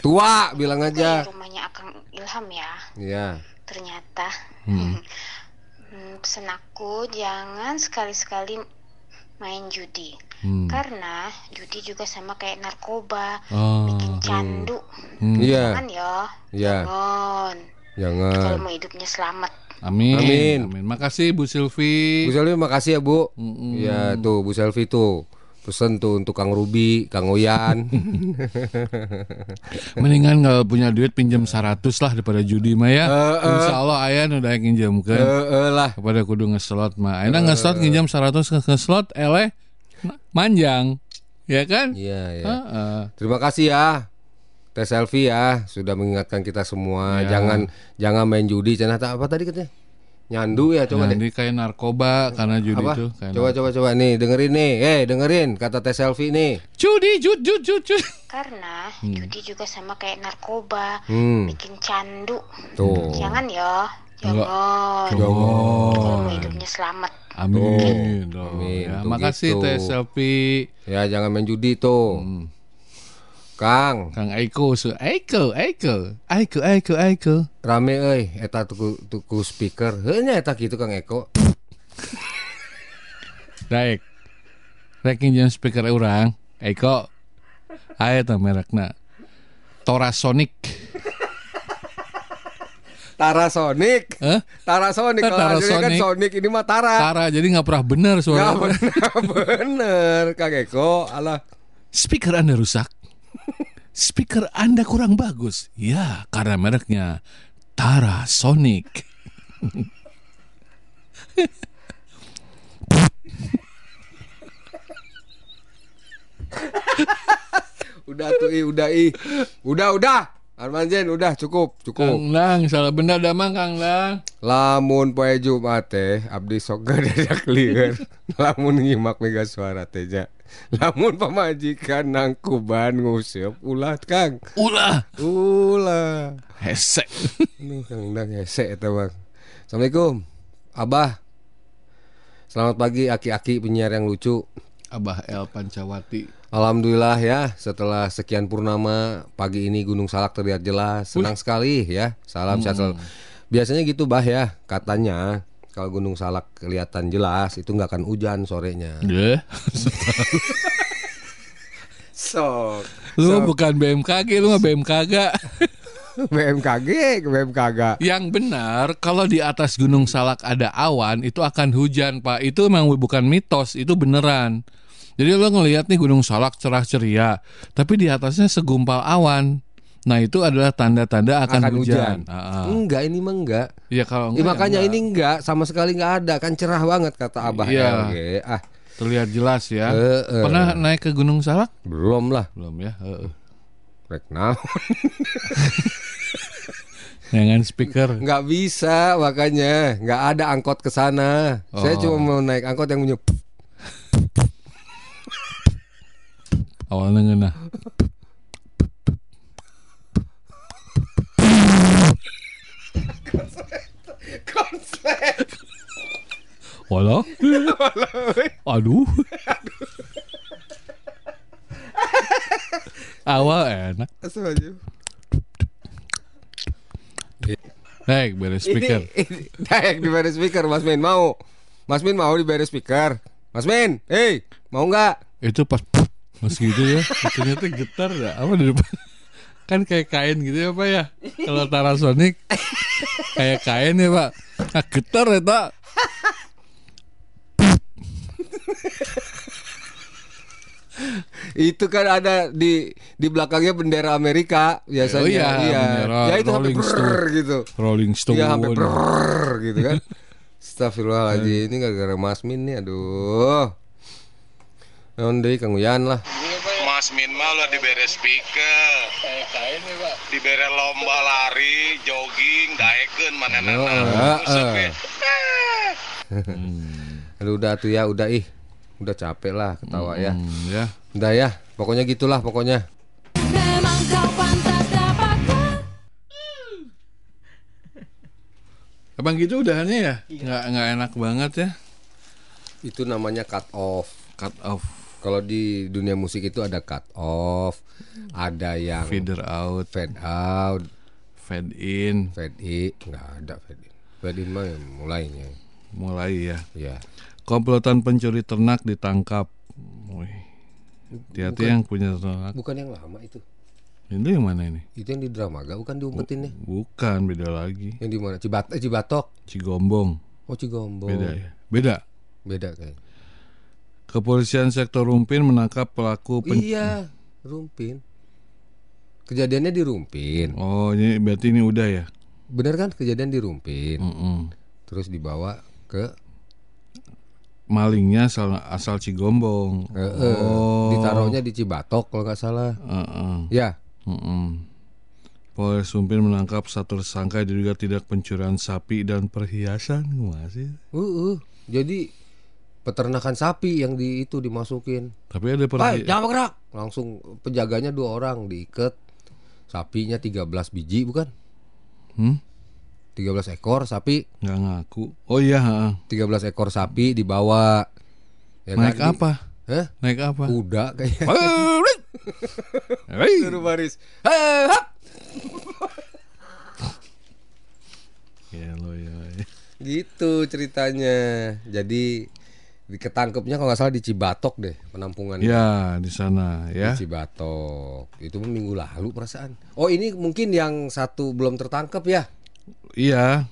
Tua bilang Ke aja. rumahnya Akang Ilham ya. Ya. Ternyata Hmm. Hmm, pesan aku jangan sekali-sekali main judi. Hmm. Karena judi juga sama kayak narkoba, Oh. bikin candu. Hmm. Iya. Jangan ya. Ya. Jangan. Jangan. Kalau mau hidupnya selamat. Amin. Amin. Amin. Makasih Bu Silvi. Bu Selvi makasih ya Bu. Mm-mm. Ya tuh Bu Selvi tuh pesen tuh untuk Kang Ruby, Kang Oyan. Mendingan kalau punya duit pinjam 100 lah daripada judi mah ya. Eh, eh. Insya Allah Ayan udah nginjemkeun. Eh eh lah. Kepada kudu ngeslot mah. Ayeuna ngeslot nginjam 100 ke ngeslot eleh ma- manjang. Ya kan? Iya ya. Heeh. Terima kasih ya. Teh Selfie ya sudah mengingatkan kita semua Ya. jangan jangan main judi. Cenah apa tadi katanya? Nyandu ya coba deh. ini kayak narkoba karena judi Apa? itu kayak Coba coba coba nih dengerin nih. Eh dengerin kata Teh Selfie nih. Judi, jud, jud, jud, jud. Karena judi juga sama kayak narkoba, Hmm. bikin candu. Tuh. Jangan ya. Jangan. Jangan. Hidupnya selamat. Amin. dong. Amin. Ya, makasih gitu. Teh Selfie. Ya jangan main judi tuh. Hmm. Kang, Kang Aiko, su Aiko, Aiko, Aiko, Aiko, Aiko. rame euy eta tuku tuku speaker. Heuh nya eta kitu Kang Eko. Daek. Rek jam speaker urang. Aiko. Aya tah merekna. Torasonic. Tara Sonic. Eh? Tara Sonic kalau Tara hasilnya kan Sonic. Sonic ini mah Tara. Tara jadi nggak pernah benar Nggak suara. bener, bener Kang Eko. Alah. Speaker Anda rusak. Speaker Anda kurang bagus. Ya, karena mereknya Tara Sonic. Udah tuh ih, udah ih. Udah, udah. Arman Zen, udah cukup, cukup. Kang Lang, salah benda damang Kang Lang. Lamun poe Jumat teh abdi sok gadadak lieur. Lamun nyimak mega suara teh nya. Lamun pamajikan nang kuban nguseup ulah Kang. Ulah. Ulah. Hesek. Nuh Kang Dang hese eta Bang. Assalamualaikum. Abah. Selamat pagi aki-aki penyiar yang lucu. Abah El Pancawati. Alhamdulillah ya setelah sekian purnama pagi ini Gunung Salak terlihat jelas. Senang sekali ya salam sehat selalu biasanya gitu bah ya. Katanya kalau Gunung Salak kelihatan jelas itu nggak akan hujan sorenya. Deh. sok. Lu bukan BMKG, lu mah BMKG. BMKG BMKG Yang benar, kalau di atas Gunung Salak ada awan, itu akan hujan, Pak. Itu memang bukan mitos, itu beneran. Jadi lo ngelihat nih Gunung Salak cerah ceria, tapi di atasnya segumpal awan. Nah itu adalah tanda-tanda akan, akan hujan, hujan. Ah. enggak ini mah enggak Ya kalau Ya, enggak, ya makanya enggak. ini enggak sama sekali enggak ada kan cerah banget kata Abah Iya. LG ah terlihat jelas ya. Eh, eh. Pernah naik ke Gunung Salak? belum lah Belum ya. Heeh. rek naon. Dengan speaker. nggak bisa makanya nggak ada angkot ke sana saya Oh. cuma mau naik angkot yang bunyi Awalnya ngena. Walah. Aduh. Awal enak. Naik beres speaker. Ini, ini Dayak di beres speaker Mas Min mau Mas Min mau di beres speaker Mas Min Hei mau nggak Itu pas Mas gitu ya. Ternyata getar dah. Apa di depan? Kan kayak kain gitu ya Pak ya. Kalau Tarasonic kayak kain ya Pak. Nah, getar ya Pak. Itu kan ada di di belakangnya bendera Amerika biasanya Oh iya, bendera Ya itu sampai Rolling brrrr Stone. gitu Rolling Stone. Iya sampai brrrr gitu kan Astagfirullahaladzim Ini gara-gara Mas Min nih Aduh Deh Kang Uyan lah. Mas Min mah udah dibere speaker. Dibere lomba lari jogging daekeun manehna Oh, nah, eh, eh. Aduh udah tuh ya udah ih. Udah capek lah ketawa ya. Hmm, ya. Udah ya pokoknya gitulah pokoknya. Memang kau pantas dapatkan. Abang gitu udahannya ya? Nggak nggak enak banget ya. Itu namanya cut off. Cut off, Kalau di dunia musik itu ada cut off Ada yang feeder out, fade out fade in, Fade in Nggak ada fade in Fade in mah yang mulainya mulai ya. Ya Komplotan pencuri ternak ditangkap. Wih. Hati-hati yang punya ternak. Bukan yang lama itu Ini yang mana ini? Itu yang di Dramaga bukan diumpetin ya Bukan, beda lagi. Yang di mana? Cibat eh, Cibatok. Cigombong, Oh Cigombong. beda ya. Beda. Beda kayak. Kepolisian sektor Rumpin menangkap pelaku pen- Iya, Rumpin. Kejadiannya di Rumpin. Oh, ini berarti ini udah ya? Bener kan kejadian di Rumpin. Mm-mm. Terus dibawa ke Malingnya asal asal Cigombong. eh, eh, Oh. ditaruhnya di Cibatok kalau nggak salah. Heeh. Ya, Mm-mm. Polres Sumpin menangkap satu tersangka diduga tidak pencurian sapi dan perhiasan. Masih. uh, uh. jadi peternakan sapi yang di itu dimasukin. Tapi ada Hai, perhiasan. jangan bergerak. Langsung penjaganya dua orang diikat. Sapinya 13 biji bukan? Hmm? 13 ekor sapi, Nggak ngaku. Oh iya. heeh. 13 ekor sapi dibawa. Ya Naik kan, di- apa? Hah? Naik apa? Kuda kayaknya. Hei. Suruh baris. Hei, hap. Ya lo ya. Gitu ceritanya. Jadi diketangkepnya kalau nggak salah di Cibatok deh penampungan. Ya di sana ya. Di Cibatok. Itu minggu lalu perasaan. Oh ini mungkin yang satu belum tertangkap ya? Iya.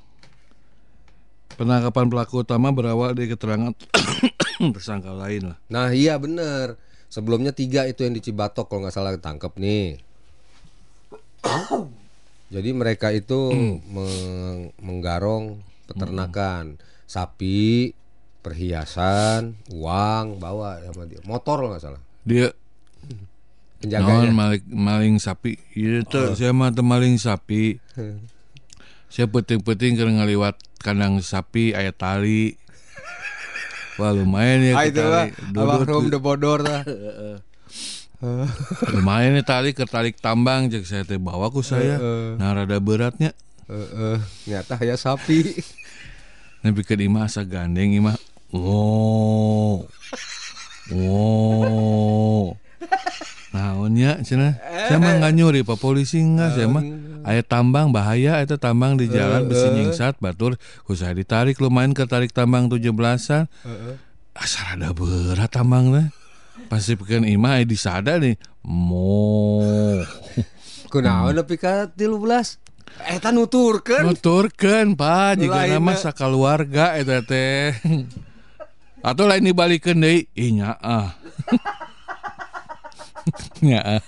Penangkapan pelaku utama berawal dari keterangan tersangka lain lah. Nah iya bener. Sebelumnya tiga itu yang di Cibatok kalau nggak salah ketangkep nih. Jadi mereka itu meng- menggarong peternakan sapi, perhiasan, uang bawa sama dia. Motor nggak salah. Dia non Penjaganya. maling, maling sapi. Iya tuh saya mah maling sapi. Saya penting-penting karena ngaliwat kandang sapi ayat tali. Wah lumayan ya Ah ke itu lah, abang de Bodor lah. lumayan nih tali ke tarik tambang cek saya teh bawa ku saya. Nah rada beratnya. Eh, ternyata ya sapi. Nabi ke imah asa gandeng imah. Oh. Oh. Naonnya cenah. Saya mah nggak nyuri Pak polisi enggak saya mah. Aya tambang bahaya eta tambang di jalan besi nyingsat batur usaha ditarik lumayan ke tarik tambang 17-an. Asal ada berat tambang teh. Pasti pikeun imah aya disada nih. Mo. Kunaon nepi ka 13? Eta nuturkeun. Nuturkeun Pak jika nama sakaluarga eta teh. Atau lain dibalikeun deui, ih nyaah. nyaah.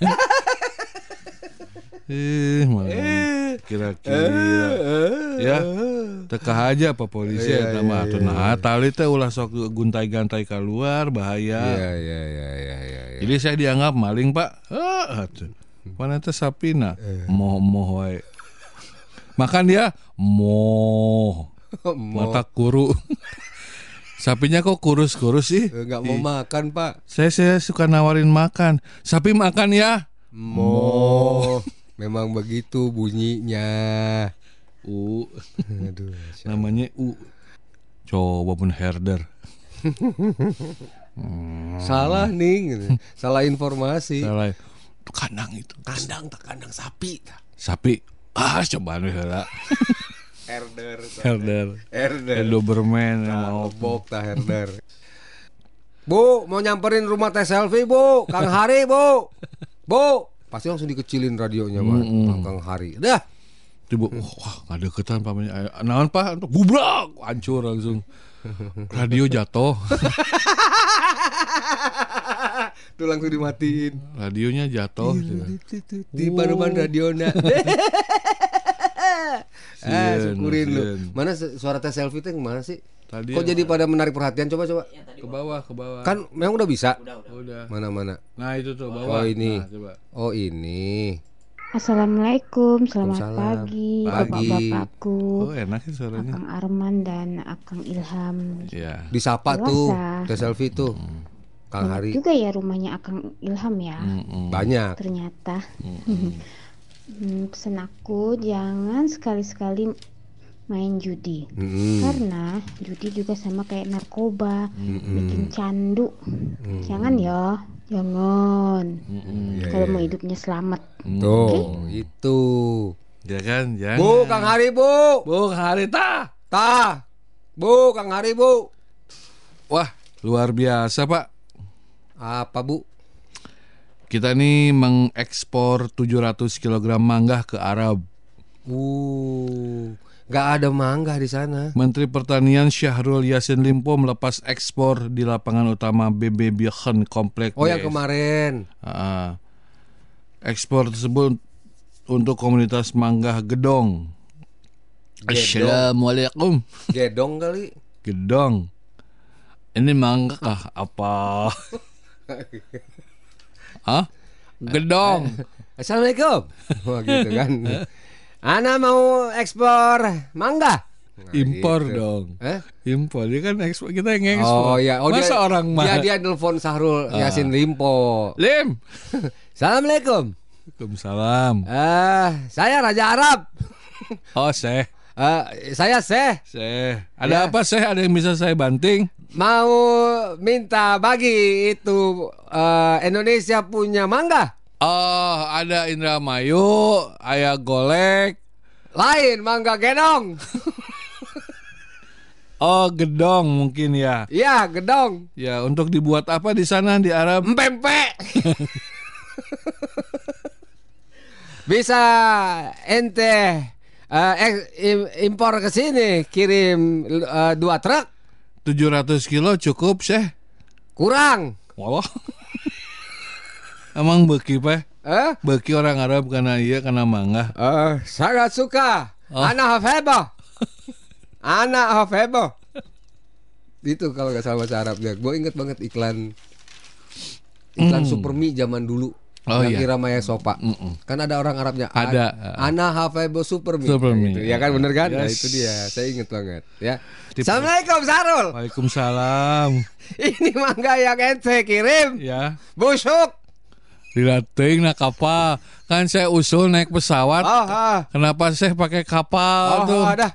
Eh, malam. kira-kira. Ya teka aja apa polisi Iya, mah iya, atuh nah tali teh ulah sok guntai-gantai keluar bahaya. Iya iya iya iya iya. iya. jadi saya dianggap maling pak. Ah atuh mana teh sapina moh moh wae. Makan dia moh. Mata kuru sapinya kok kurus-kurus sih enggak mau makan, Pak. saya saya suka nawarin makan sapi makan ya Mo. Memang begitu bunyinya. u Aduh. namanya u Coba pun herder. Salah nih, gitu. salah informasi. Salah. Kandang itu. Kandang tak kandang sapi. Sapi. Ah, we heula. Herder. Herder. Herder. Eh, Doberman mau Bok tak herder. Bu, mau nyamperin rumah teh selfie, Bu. Kang Hari, Bu. Bu. Pasti langsung dikecilin radionya, Pak. Kang, Kang Hari. Dah. Tiba, wah nggak deketan pamannya. Eh, Naon pak, gubrak, hancur langsung. Radio jatuh, Tuh langsung dimatiin. radionya jatuh. Di baruman radiona. Sieun, syukurin lu. Mana su- suara teh selfie teh mana sih? Tadi Kok jadi pada menarik perhatian coba coba. ke bawah, ke bawah. Kan memang udah bisa. udah. Mana mana. Nah itu tuh bawah. Oh ini. Nah, coba. Oh ini. Assalamualaikum, selamat pagi, Pagi. bapak-bapakku, Oh enak sih suaranya. Akang Arman dan Akang Ilham. Iya. Disapa Dewasa. tuh teh selfie tuh. Kang Banyak Hari juga ya rumahnya Akang Ilham ya, Mm-mm. banyak. ternyata. Hmm, pesan aku jangan sekali-sekali main judi. Mm-mm. Karena judi juga sama kayak narkoba, bikin candu. Jangan ya, jangan. Mm-mm. Iya, Kalau iya. mau hidupnya selamat. Tuh, itu. Ya kan, jangan. Bu, Kang Hari, Bu. Bu, hari ta. Tah. Bu, Kang Hari, Bu. Wah, luar biasa pak. Apa, Bu? Kita ini mengekspor 700 kg mangga ke Arab. Uh, nggak ada mangga di sana. Menteri Pertanian Syahrul Yassin Limpo melepas ekspor di lapangan utama BB Bichen Komplek. Oh, yang BS. kemarin. Ah. ekspor tersebut untuk komunitas mangga Gedong. Assalamualaikum. Gedong kali. Gedong. Ini mangga kah apa? Hah? Gedong. Assalamualaikum. Wah, gitu kan. Ana mau ekspor mangga. Nah, Impor gitu. dong. Eh? Impor dia kan ekspor kita yang ekspor. Oh ya, oh Masa dia, orang mah dia dia nelfon Sahrul Yasin Limpo. Lim. Assalamualaikum. Waalaikumsalam. Eh, saya Raja Arab. Oh, Seh. Eh, saya Seh Seh. Ada Ya. apa, Seh? Ada yang bisa saya banting? Mau minta bagi itu eh, Indonesia punya mangga. Oh, ada Indramayu, ayah golek. Lain mangga gedong. Oh, gedong mungkin ya. Iya, gedong. Ya, untuk dibuat apa di sana di Arab? Empempe. Bisa ente eh, im- impor ke sini kirim eh, dua truk 700 kilo cukup, Seh. kurang. Walah. Emang beki, Pak? Eh? Beki orang Arab karena iya karena mangga. Eh, sangat suka. Oh. Anak hafebo. Anak hafebo. Itu kalau nggak salah bahasa Arabnya. Gue inget banget iklan iklan Supermi zaman dulu. Oh, yang iya. Ira Maya Sopa. Kan ada orang Arabnya. Ada. Ana hafebo Supermi. Supermi. Gitu. Ya kan bener kan? Nah, Yes. itu dia. Saya inget banget. Ya. Tipe- Assalamualaikum Sarul. Waalaikumsalam. Ini mangga yang ente kirim. Ya. Busuk. Dilatih nak kapal. Kan saya usul naik pesawat. Oh, ah. Kenapa saya pakai kapal Oh, tuh? oh, dah.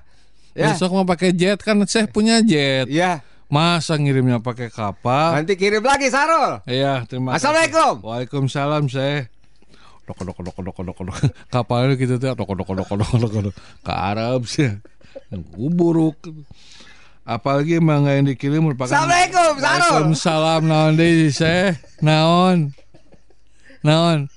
Ya. Besok mau pakai jet kan saya punya jet. Ya. Masa ngirimnya pakai kapal? Nanti kirim lagi Sarul. Iya, terima kasih. Assalamualaikum. Waalaikumsalam, saya. Dok dok dok dok dok dok. Kapalnya gitu tuh dok dok dok dok dok dok. Ke Arab sih. Buruk. Apalagi mangga yang dikirim merupakan Assalamualaikum, Sarul. Waalaikumsalam naon deui saya? Naon? Naon?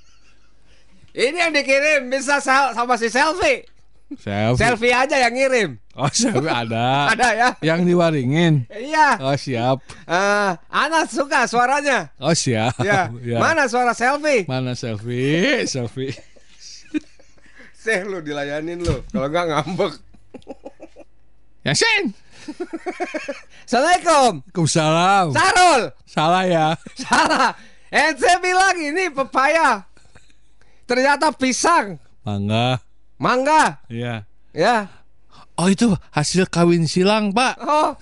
Ini yang dikirim bisa sama si selfie. Selfie. Selfie aja yang ngirim. Oh, selfie ada. Ada ya? Yang diwaringin. Iya. Oh, siap. Eh, anak suka suaranya. Oh, siap. Ya. Ya. Mana suara selfie? Mana selfie? Selfie. Seh lu dilayanin lu. Kalau nggak ngambek. Yasin. Assalamualaikum. Waalaikumsalam. Sarul. Salah ya. Salah. Ente bilang ini pepaya. Ternyata pisang. Mangga. Mangga. Iya. Ya. Oh itu hasil kawin silang pak. Oh.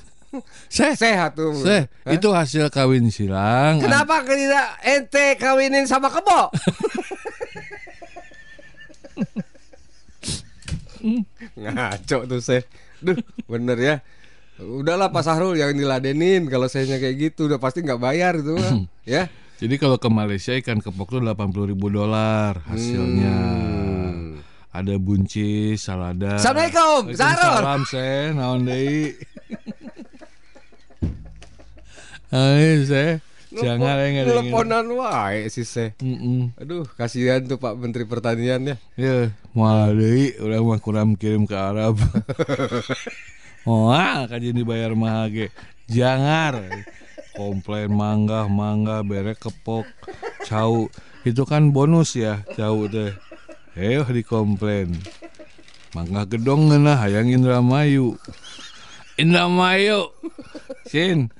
Seh, Sehat tuh. seh, Hah? itu hasil kawin silang. Kenapa tidak ente kawinin sama kebo? Ngaco tuh seh. Duh, bener ya. Udahlah Pak Sahrul yang diladenin kalau sayanya kayak gitu udah pasti nggak bayar itu mah. ya. Jadi kalau ke Malaysia ikan kepok tuh 80 ribu dolar hasilnya. Hmm. Ada buncis, salada. Assalamualaikum, Sahrul. Salam saya, naon deui. Hai, saya. Jangan ya Teleponan wae sih seh. Mm-mm. Aduh, kasihan tuh Pak Menteri Pertanian ya. Ya, mau deui udah mah kurang kirim ke Arab. Wah, kajian dibayar mahal ge. Jangar. Komplain mangga, mangga, berek kepok, cau. Itu kan bonus ya, cau teh. Heo dikomplain. Mangga gedong ngeunah hayang Indramayu. Indramayu. Sin.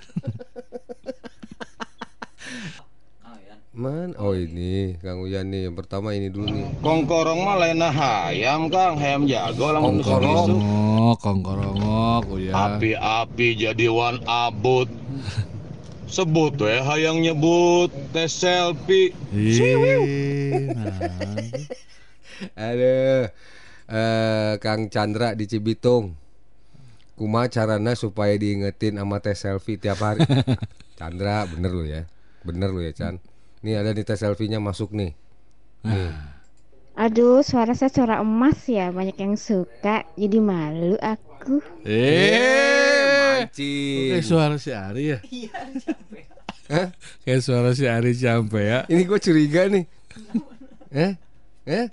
Man, oh ini Kang Uyan nih yang pertama ini dulu nih. Kongkorong mah lain hayam kang, hayam jago langsung besok Kongkorongok, kongkorongok, uya. Api-api jadi wan abut. Sebut weh hayang nyebut tes selfie. Ih, nah. Aduh. Eh Kang Chandra di Cibitung. Kuma carana supaya diingetin sama tes selfie tiap hari. Chandra, bener lu ya. Bener lu ya, Chan. Nih ada nih tes selfie-nya masuk nih. Nih. Aduh, suara saya suara emas ya, banyak yang suka. Jadi malu aku. Eh, Mancing. kayak suara si Ari ya? Hah? Kayak suara si Ari sampai ya. Ini gue curiga nih. Eh? Eh?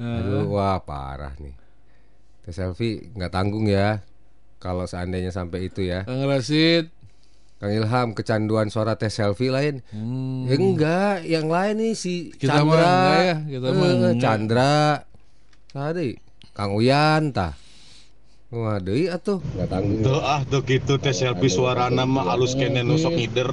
Aduh, wah parah nih. Tes selfie nggak tanggung ya. Kalau seandainya sampai itu ya. Kang Rasid. Kang Ilham kecanduan suara tes selfie lain. Hmm. Ya enggak, yang lain nih si Kita Chandra. ya, kita mah Eh. Chandra. Tadi Kang Uyan tah. Wah, deui atuh. Enggak tanggung. Tuh ah tuh gitu tes selfie suarana mah alus kene nusok ngider.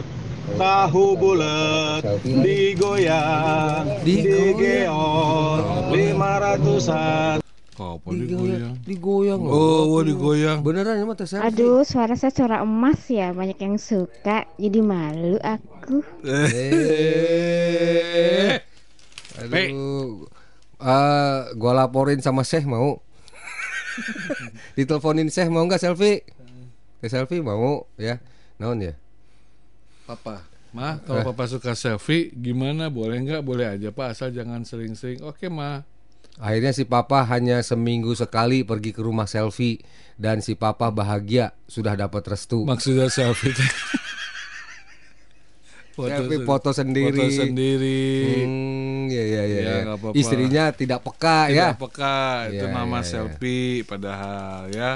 Tahu bulat digoyang, digeor, lima ratusan. Kapan Digoyang, digoyang? loh. Oh, wah digoyang. Beneran ya mah tes. Aduh, suara saya suara emas ya, banyak yang suka. Jadi malu aku. Eh. Aduh. Eh, gua laporin sama Syekh mau. Diteleponin Syekh mau nggak selfie? Tes selfie mau ya. Naon ya? Papa. Ma, kalau papa suka selfie, gimana? Boleh nggak? Boleh aja pak, asal jangan sering-sering. Oke ma. Akhirnya si papa hanya seminggu sekali pergi ke rumah selfie dan si papa bahagia sudah dapat restu. Maksudnya selfie teh. selfie foto sendiri. Foto sendiri. Hmm, ya ya ya. Ya, ya. nggak apa-apa. Istrinya tidak peka ya. Tidak peka, itu Ya, nama ya, ya. selfie padahal ya.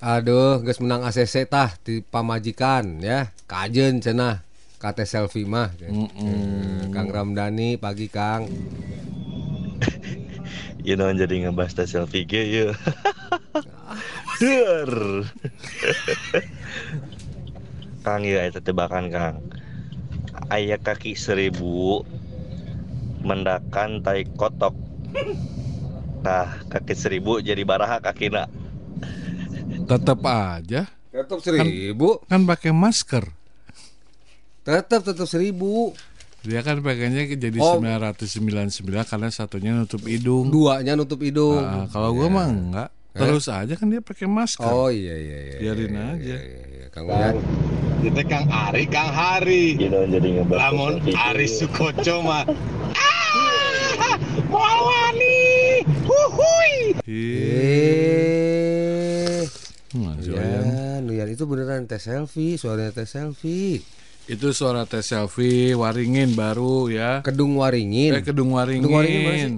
Aduh, geus menang ACC tah di pamajikan ya. Kajen cenah kate selfie mah. Eh, Kang Ramdhani pagi Kang. You know jadi ngebahas tes selfie ge ya. Der. Kang ya itu tebakan Kang. Ayah kaki seribu mendakan tai kotok. Nah, kaki seribu jadi baraha kakina. Tetap aja Tetap seribu, kan pakai masker. Tetap tetap seribu. Dia kan pakainya jadi Oh. 999 karena satunya nutup hidung. Duanya nutup hidung. Nah, kalau gua mah enggak. Terus aja kan dia pakai masker. Oh iya iya iya. Biarin iya, aja. iya, iya, iya. Kang Uyan. Kita Kang Ari, Kang Hari. Ge, Ari ya. Sukoco mah. Ah, moal wani. Huhui. Eh. Uyan, Uyan itu beneran tes selfie, suaranya tes selfie. Itu suara tes selfie Waringin baru ya. Kedung Waringin. Eh, Kedung Waringin. Kedung Waringin?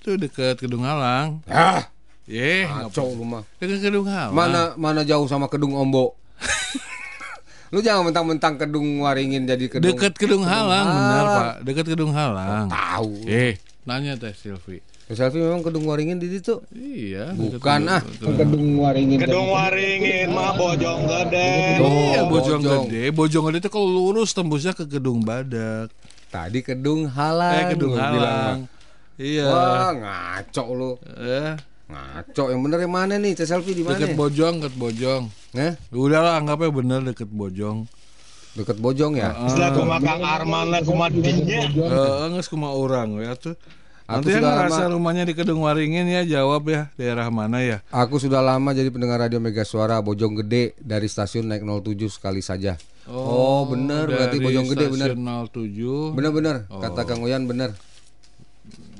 Itu dekat Kedung Halang. Ah, Ye, ngaco lu mah. dekat Kedung Halang. Mana mana jauh sama Kedung Ombo. lu jangan mentang-mentang Kedung Waringin jadi Kedung. Dekat Kedung Halang, benar Halang. Pak. Dekat Kedung Halang. Tahu. Eh, nanya tes selfie. Tes selfie memang Kedung Waringin di situ. Iya. Bukan ah. Kedung- Kedung Waringin. Gedung Waringin mah bojong gede. Iya, Oh, Bojong Bojong. Gede. Bojong Gede itu kalau lurus tembusnya ke Gedung Badak. Tadi Kedung Halang. Eh, Gedung bilang, Halang. mah. Iya. Wah, ngaco lu. Eh, Ngaco. Yang bener yang mana nih? Selfie di mana? deket Bojong, deket Bojong. Hah? Udah lah, anggapnya bener deket Bojong. Deket Bojong ya? Ah. Setelah kuma Kang Arman lah kuma dinya. Eh, nges kuma orang ya tuh. Aku Nanti yang sudah ngerasa lama, rumahnya di Kedung Waringin ya jawab ya daerah mana ya. aku sudah lama jadi pendengar radio Mega Suara Bojong Gede dari stasiun naik 07 sekali saja. Oh, bener berarti dari Bojong Gede bener. stasiun 07. Bener-bener kata Kang Uyan bener.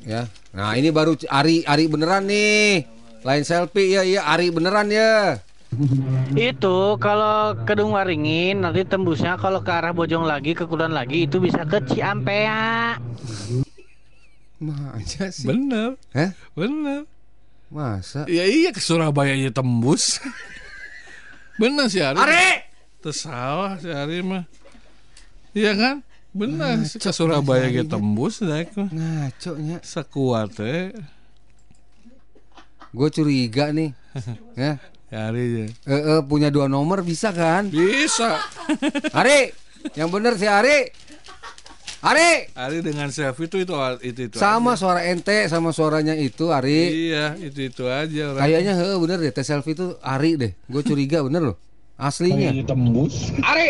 Ya. Nah, ini baru Ari Ari beneran nih. Lain selfie ya iya Ari beneran ya. Itu kalau Kedung Waringin nanti tembusnya kalau ke arah Bojong lagi ke Kulon lagi itu bisa ke Ciampea. Mah aja sih. Bener, Hah? bener. Masa? Ya iya ke Surabaya aja tembus. bener sih Ari. Ari! Tersalah si Ari mah. Iya kan? Bener sih ke Surabaya aja tembus naik mah. Ngaco nya. Sekuat teh. Gue curiga nih. ya. Ya Ari ya. Eh, eh, punya dua nomor bisa kan? Bisa. Ari, yang bener si Ari. Ari, Ari dengan selfie itu itu itu, itu sama aja. suara ente sama suaranya itu Ari. Iya, itu itu aja orang. Kayaknya heeh bener deh, tes selfie itu Ari deh. Gue curiga bener loh. Aslinya. Ari,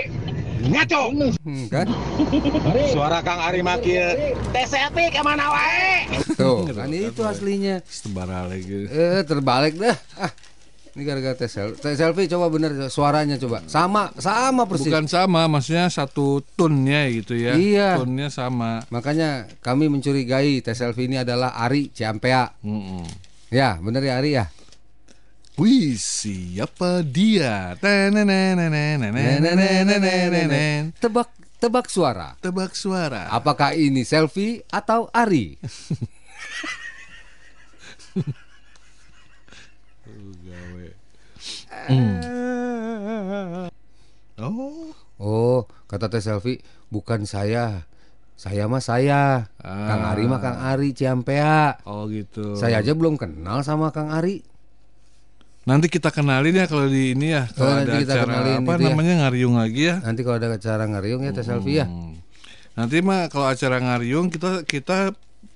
ngaco. Hmm, kan? Suara Kang Ari makin. Teh selfie ke mana wae? Tuh, kan itu aslinya. Lagi. Eh, terbalik dah. Ah. Ini gara-gara tes selfie. Selfie coba bener suaranya coba. Sama sama persis. Bukan sama, maksudnya satu tunnya gitu ya. Iya. Tunnya sama. Makanya kami mencurigai tes selfie ini adalah Ari Ciampea. Mm -mm. Ya, bener ya Ari ya. Wih, siapa dia? Tebak tebak suara. Tebak suara. Apakah ini selfie atau Ari? Oh, Oh, kata teh selfie, bukan saya. Saya mah saya. Kang Ari mah Kang Ari Ciampea. oh gitu. Saya aja belum kenal sama Kang Ari. Nanti kita kenalin ya kalau di ini ya. Kalau Oh, ada kita acara apa ya. namanya ngariung lagi ya. Nanti kalau ada acara ngariung ya teh selfie ya. Hmm. Nanti mah kalau acara ngariung kita kita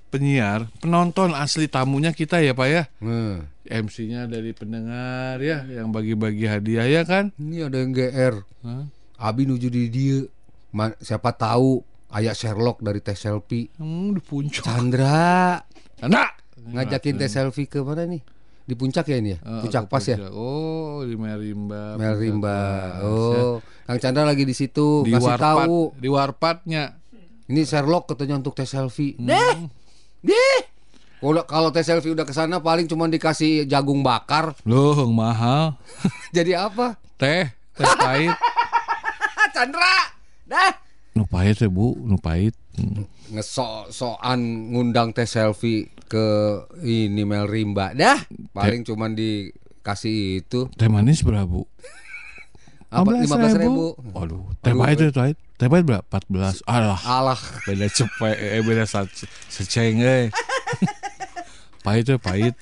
penyiar, penonton asli tamunya kita ya Pak ya. Hmm. MC-nya dari pendengar ya yang bagi-bagi hadiah ya kan? Ini ada yang GR. Hah? Abi nuju di dia. Ma- siapa tahu ayah Sherlock dari teh selfie. Hmm, di puncak. Chandra Anak ngajakin teh selfie ke mana nih? Di puncak ya ini ya? Eh, puncak pas ya? puncak. Oh, di Merimba. Mel Puncak Rimba. Pas, Oh, ya. Kang Chandra lagi di situ. Di Kasih warpat, tahu. di warpatnya. Ini Sherlock katanya untuk teh selfie. Hmm. Deh. Deh. Kalau kalau teh selfie udah ke sana paling cuma dikasih jagung bakar. Loh, mahal. Jadi apa? Teh, teh pahit. Chandra. Dah. Nu pahit ya, Bu, nu pahit. Ngesok-sokan ngundang teh selfie ke ini Mel Rimba. Dah. Paling cuma dikasih itu Teh manis berapa, Bu? apa 15 ribu. Waduh, teh pahit teh pahit. Teh pahit berapa? 14. Alah, Alah. beda cepet, eh beda se- seceng eh. Pahit ya, pahit.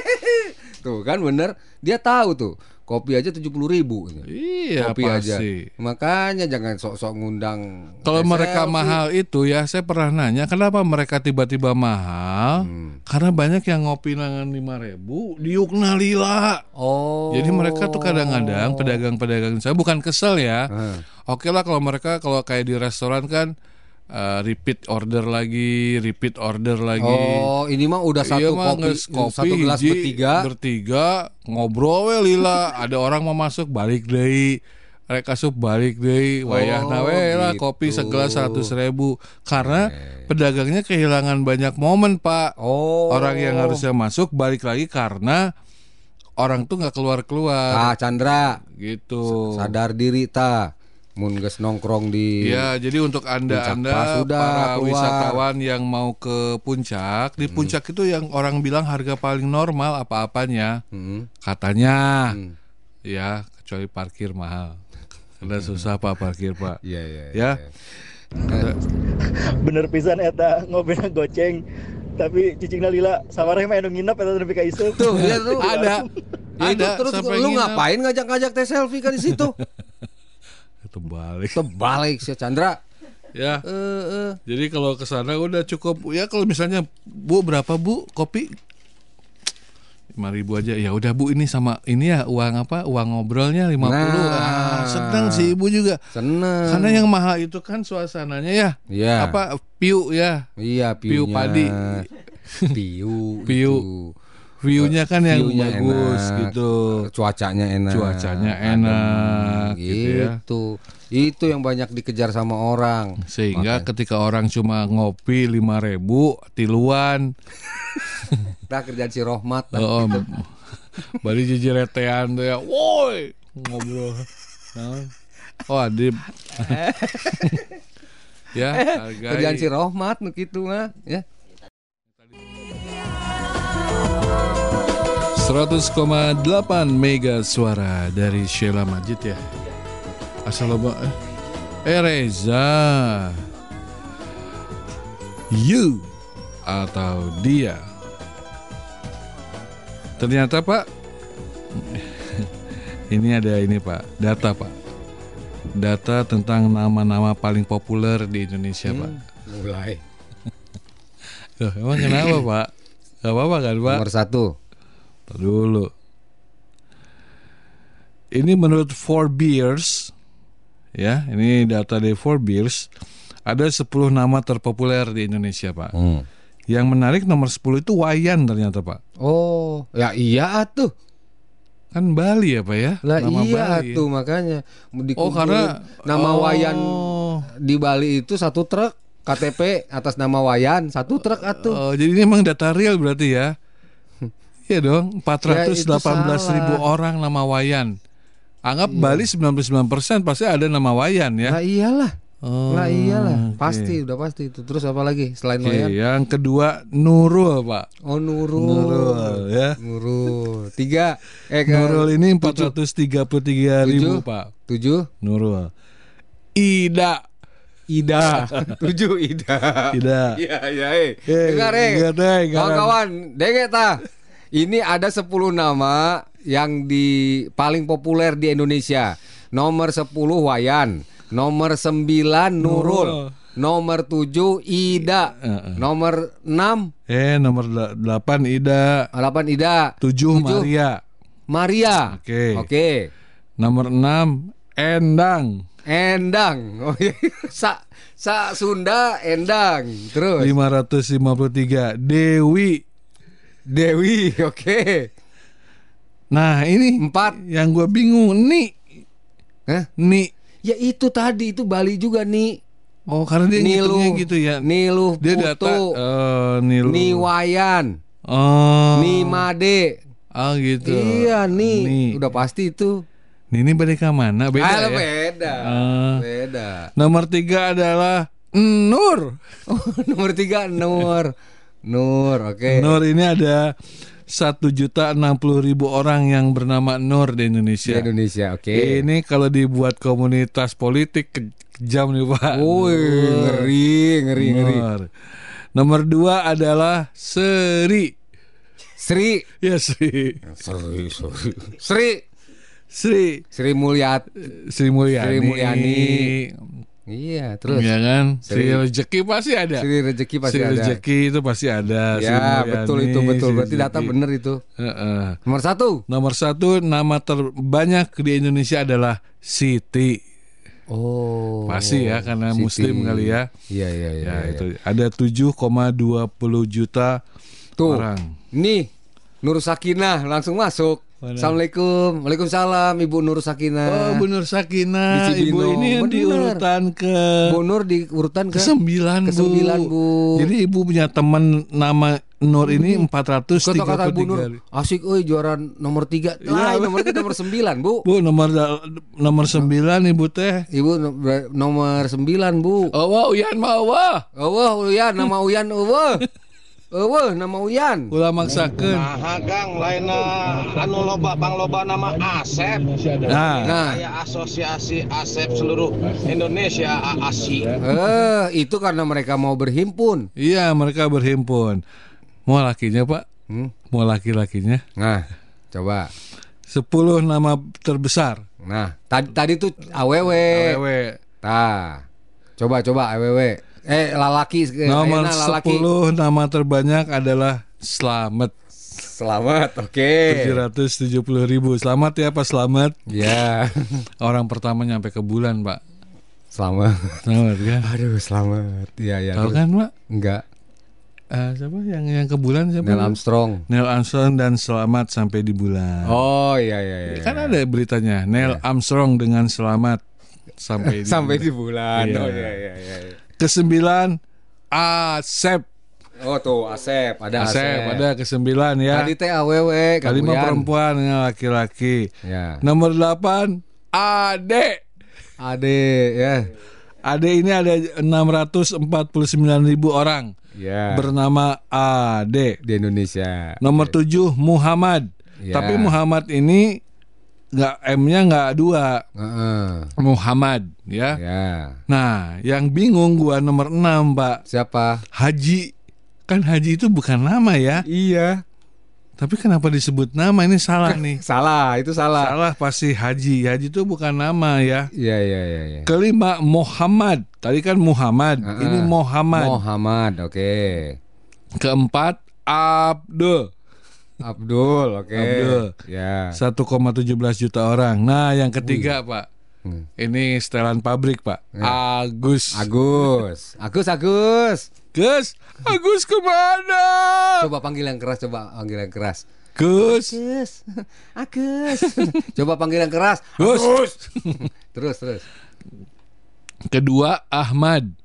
Tuh kan bener. Dia tahu tuh. Kopi aja 70 ribu. Iya, Kopi aja. pasti. Makanya jangan sok-sok ngundang. Kalau mereka mahal itu ya saya pernah nanya kenapa mereka tiba-tiba mahal? Hmm. Karena banyak yang ngopi nangan lima ribu diukna lila. Oh. Jadi mereka tuh kadang-kadang pedagang-pedagang saya bukan kesel ya. Hmm. Oke lah kalau mereka kalau kayak di restoran kan eh, repeat order lagi, repeat order lagi. Oh, ini mah udah satu Iya mah kopi, kopi satu gelas hiji, bertiga. bertiga ngobrol we lila ada orang mau masuk balik deh mereka asup balik deh wayahna Oh, we lah gitu. kopi segelas seratus ribu karena pedagangnya kehilangan banyak momen pak Oh. orang yang harusnya masuk balik lagi karena orang tuh nggak keluar keluar Ah, Chandra, gitu sadar diri ta. Mun geus nongkrong di Ya, jadi untuk anda Puncak anda para keluar. wisatawan yang mau ke puncak, di puncak itu yang orang bilang harga paling normal apa-apanya, Hmm. katanya, Hmm. ya kecuali parkir mahal, karena susah pak parkir pak. Iya, iya. Ya. iya. bener pisan eta ngobena goceng tapi cicingna lila sawareh mah anu nginep eta nepi ka isuk Tuh, lihat tuh. Ada, Ya, itu ada. terus sampai lu nginep. ngapain ngajak-ngajak teh selfie kan di situ? Itu balik. Terbalik si Chandra. Ya, Eh, eh. jadi kalau ke sana udah cukup. Ya kalau misalnya bu berapa bu kopi? lima ribu aja ya udah bu ini sama ini ya uang apa uang ngobrolnya 50 Nah. ah, senang sih ibu juga Seneng. Karena yang mahal itu kan suasananya ya. Iya. Apa piu ya. Iya, Piu padi. Piu. Piu. itu. View-nya kan yang View-nya bagus enak, gitu. Cuacanya enak. Cuacanya adem, enak, gitu ya. Gitu. Itu yang banyak dikejar sama orang. Sehingga ketika orang cuma ngopi 5000 ribu tiluan. Nah kerjaan si Rohmat. lah. Oh, bari jejeretean tuh ya. Woi, ngobrol. Nah, Oh, adib. ya, hargai. kerjaan si Rohmat nu kitu mah ya. 100,8 mega suara dari Sheila Majid ya. Loba eh. Eh Reza. You atau dia. Ternyata Pak ini ada ini Pak, data Pak. Data tentang nama-nama paling populer di Indonesia, Pak. Mulai. Loh, emang kenapa, Pak? Gak apa-apa kan, Pak? Nomor satu. Dulu. Ini menurut Four Beers, ya, ini data dari Four Beers, ada 10 nama terpopuler di Indonesia, Pak. Hmm. Yang menarik nomor 10 itu Wayan ternyata, Pak. Oh, ya iya tuh. Kan Bali ya, Pak ya? Lah Nama iya Bali. tuh makanya Oh, karena nama oh, Wayan di Bali itu satu truk KTP atas nama Wayan satu truk atuh. Oh, jadi ini emang data real berarti ya? Iya dong, Ya, itu 418 ribu salah. orang nama Wayan. Anggap Bali 99% pasti ada nama Wayan ya. Lah iyalah. Oh, lah iyalah, oke. pasti udah pasti itu. Terus apa lagi selain Oke, Wayan? yang kedua Nurul, Pak. Oh Nurul. Nurul ya. Nurul. Tiga. Eh ke Nurul ini tujuh. 433 ribu, Tujuh. Pak. Tujuh. Nurul. Ida. Ida. Tujuh Ida. Ida. Iya iya. eh. Eh, Dengar eh. eh. Kawan-kawan, denge ta. Ini ada 10 nama yang di paling populer di Indonesia. Nomor 10 Wayan, nomor 9 Nurul, nomor 7 Ida, nomor 6 Eh, nomor 8 Ida. 8 Ida, 7 Tujuh. Maria. Maria. Oke. Oke. Nomor 6 Endang. Endang. Oh iya. Sa Sa Sunda Endang. Terus 553 Dewi. Dewi. Oke. Nah, ini Empat. yang gue bingung nih. Hah? Nih. Ya itu tadi itu Bali juga nih. Oh, karena dia ngitungnya gitu ya. Niluh Dia data Putu, eh Nilu. Niwayan, Oh. Nimade. Oh gitu. Iya nih, Nih. udah pasti itu. Nih, ini ke mana? Beda Ah, ya? beda. Ah. Beda. Nomor tiga adalah Nur. Oh, nomor tiga Nur. Nur, oke. Nur ini ada satu juta enam puluh ribu orang yang bernama Nur di Di Indonesia. Indonesia, oke. Ini kalau dibuat komunitas politik kejam nih Pak. Woi, ngeri, ngeri, ngeri. Nur. Nomor dua adalah Seri. Sri. Ya Sri. Sri, Sri. Sri. Sri. Sri Mulyat. Sri Mulyani. Sri Mulyani. Iya, terus. Iya kan? Sri, Sri- Rezeki pasti ada. Sri rezeki pasti Sri ada. Rezeki itu pasti ada. Ya, Mulyani, betul itu, betul. Sri Berarti data bener itu. Heeh. Nomor satu. Nomor satu nama terbanyak di Indonesia adalah Siti. Oh. Pasti ya karena Siti. Muslim kali ya. Iya, iya, iya. Ya iya. itu ada 7,20 juta Tuh. orang. Nih, Nur Sakinah langsung masuk. Mana? Assalamualaikum. Waalaikumsalam Ibu Nur Oh, Sakinah. Bu Nur Sakinah, Di ibu ini yang di urutan ke Bu Nur di urutan ke, sembilan, ke sembilan, Bu. Jadi ibu punya teman nama Nur ini 433. Kata-kata Bu Nur, asik euy juara nomor tiga Lah, nomor tiga nomor sembilan Bu. Bu nomor nomor 9 ibu teh. Ibu nomor sembilan Bu. Oh, wah, Uyan mah wah. Eueuh Uyan, nama Uyan eueuh. Eueuh, nama Uyan. Ulah maksakeun. Nah, Kang, lain anu loba bang loba nama Asep. Nah, Nah, Kayak asosiasi Asep seluruh Indonesia AASI. eh itu karena mereka mau berhimpun. iya mereka berhimpun. Mau lakinya, Pak? Hmm. Mau laki-lakinya? Nah, coba. 10 nama terbesar. Nah, tadi tadi tuh AWW. Awewe. Nah, coba coba AWW. Eh, lalaki eh, Nomor lalaki. 10 nama terbanyak adalah Slamet. Selamat, oke. 770 ribu Selamat ya Pak Selamat Ya, Orang pertama nyampe ke bulan Pak selamat. Selamat kan Aduh, selamat. Iya, ya. Tahu kan Pak Enggak. Eh, siapa yang yang ke bulan siapa? Neil Armstrong. Neil Armstrong dan selamat sampai di bulan. Oh iya iya iya. kan ada beritanya Neil Armstrong dengan selamat sampai di sampai bulan. di bulan. Iya. Oh iya iya iya. Kesembilan Asep. Oh tuh Asep, ada Asep. Asep ada kesembilan ya. Tadi teh AWW, Kelima Kabuyan. perempuan dengan laki-laki. Ya. Nomor delapan Ade. Ade ya. Ade ini ada 649 ribu orang Ya. bernama Ade. di Indonesia. Nomor tujuh Muhammad. Ya. Tapi Muhammad ini nggak M-nya nggak dua. Heeh. Muhammad ya. Ya. Nah, yang bingung gua nomor 6, Pak. Siapa? Haji. Kan Haji itu bukan nama ya. Iya. Tapi kenapa disebut nama ini salah nih. Salah, itu salah. Salah pasti Haji. Haji itu bukan nama ya. Iya iya iya iya. Kelima Muhammad. Tadi kan Muhammad. Heeh. Ini Muhammad. Muhammad, oke. Keempat Abdul. Abdul, oke. Abdul. Ya. 1,17 juta orang. Nah, yang ketiga, Pak. Hmm. Ini setelan pabrik, Pak. Agus. Agus. Agus, Agus. Gus, Agus ke mana? Coba panggil yang keras, coba panggil yang keras. Gus. Agus. Agus. coba panggil yang keras. Gus. Terus, terus. Kedua Ahmad.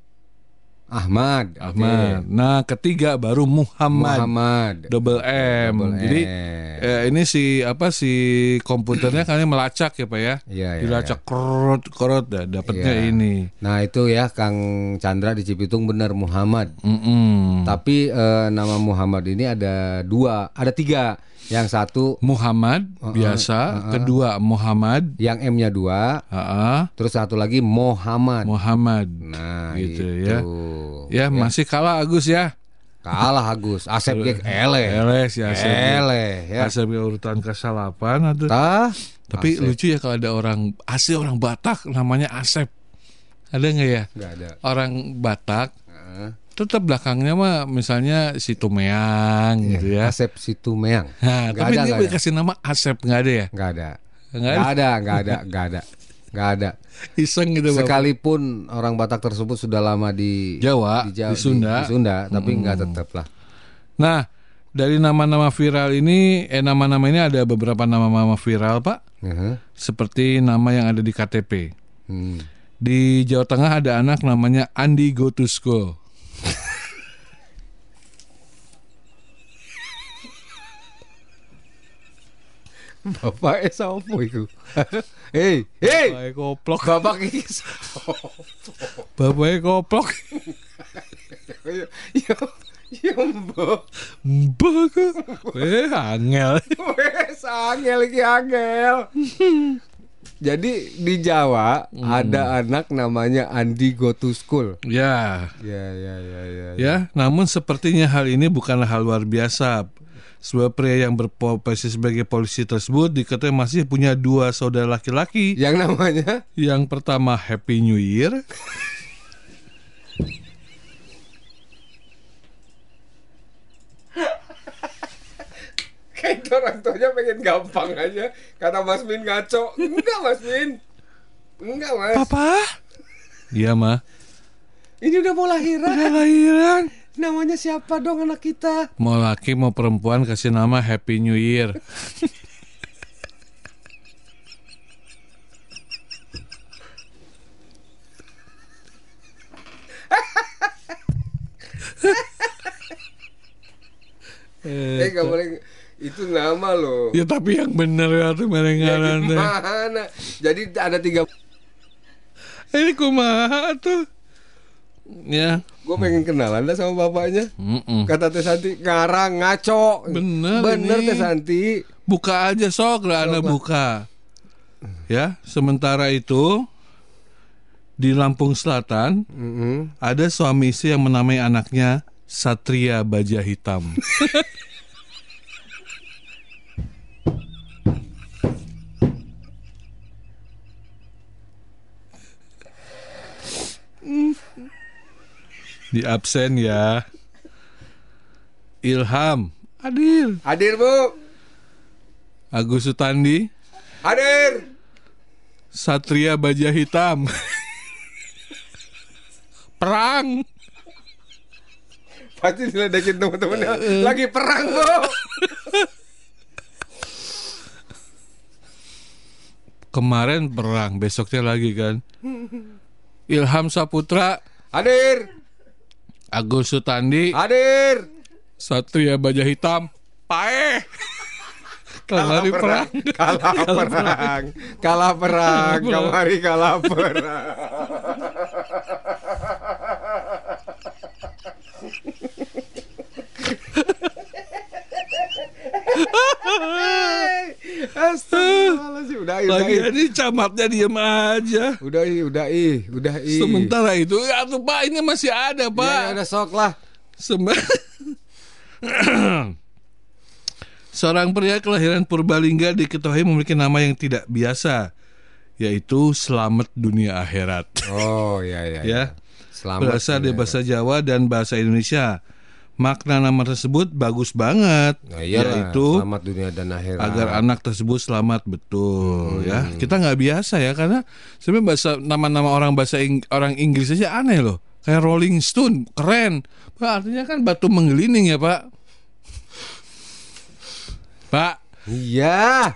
Ahmad. Ahmad. Nah, ketiga baru Muhammad. Muhammad. Double M. Double Jadi M. eh, ini si apa si komputernya kan melacak ya, Pak ya. Iya, iya, Dilacak kerut kerut dah dapatnya Iya. ini. Nah itu ya Kang Chandra di Cipitung benar Muhammad. Mm-mm. Tapi eh, nama Muhammad ini ada dua, ada tiga. Yang satu Muhammad biasa, kedua Muhammad, yang M-nya dua, ah, terus satu lagi Muhammad. Muhammad. Nah Gitu itu ya. Ya, masih kalah Agus ya. Kalah Agus. Asep Gek ele. Ele si Asep. Ele ya. Asep ya urutan ke-8 atau Tah. Tapi Asep. lucu ya kalau ada orang asli orang Batak namanya Asep. Ada nggak ya? Nggak ada. Orang Batak Heeh. Tetap belakangnya mah misalnya si Tumeang gitu ya. Asep Situmeang. Nah, Nggak tapi ada, dia dikasih nama Asep nggak ada ya? Nggak ada. Nggak ada. ada, nggak ada, nggak ada. Nggak ada. Iseng gitu Bapak. Sekalipun orang Batak tersebut sudah lama di Jawa, Jawa- di Sunda. di Sunda, tapi nggak tetap lah. Nah, dari nama-nama viral ini, eh nama-nama ini ada beberapa nama-nama viral Pak, Heeh. seperti nama yang ada di KTP. Hmm. Di Jawa Tengah ada anak namanya Andi Go to School. Bapak es apa itu? Hei, hei, Bapaknya koplok. bapak ini sopo? Bapaknya koplok. Ya, ya mbak. Mbak kok. Eh, angel. Wes angel iki angel. Jadi di Jawa ada anak namanya Andi Go to School. Ya, Ya ya ya ya. ya. Namun sepertinya hal ini bukanlah hal luar biasa. Sebuah pria yang berprofesi sebagai polisi tersebut diketahui masih punya dua saudara laki-laki. Yang namanya Yang pertama Happy New Year. kayak orang tuanya pengen gampang aja. Kata Mas Min ngaco. Enggak Mas Min. Enggak Mas. Papa? Iya mah. Ini udah mau lahiran. Udah lahiran. Namanya siapa dong anak kita? Mau laki mau perempuan kasih nama Happy New Year. Eh nggak boleh. Itu nama loh. Ya tapi yang bener ya tuh teh. Mana? Jadi ada tiga. Ini kumaha tuh. Ya. Gue pengen kenalan dah sama bapaknya. Mm-mm. Kata Teh Santi ngarang ngaco. Bener Bener. Teh Santi. Buka aja sok lah anda buka. Ya, sementara itu di Lampung Selatan Mm-mm. ada suami istri yang menamai anaknya Satria Baja Hitam. di absen ya. Ilham, hadir. Hadir bu. Agus Sutandi, Hadir. Satria Baja Hitam. Perang. Pasti diledekin teman-temannya lagi perang, Bo. Kemarin perang, besoknya lagi kan. Ilham Saputra, Hadir, Agus Sutandi, hadir. Satria Baja Hitam, Pae. Kalah di perang. Kalah perang. Kalah perang. Kamari kalah perang. Astagfirullahaladzim Udah ih, udah Lagi ini camatnya diem aja. Udah ih, udah ih, udah ih. Sementara itu, ya tuh Pak ini masih ada Ya, Pak. ya, udah sok lah. Sem- Seorang pria kelahiran Purbalingga diketahui memiliki nama yang tidak biasa, yaitu Selamat Dunia Akhirat. Oh iya iya. ya, Selamat. berasal dari ya. bahasa Jawa dan bahasa Indonesia. Makna nama tersebut bagus banget, Nah, iyalah, yaitu selamat dunia dan akhirat. agar anak tersebut selamat betul Hmm. ya. Kita nggak biasa ya karena sebenarnya bahasa nama-nama orang bahasa Ing- orang Inggris aja aneh loh. Kayak Rolling Stone, keren. Pak artinya kan batu menggelining ya Pak. Pak, Iya.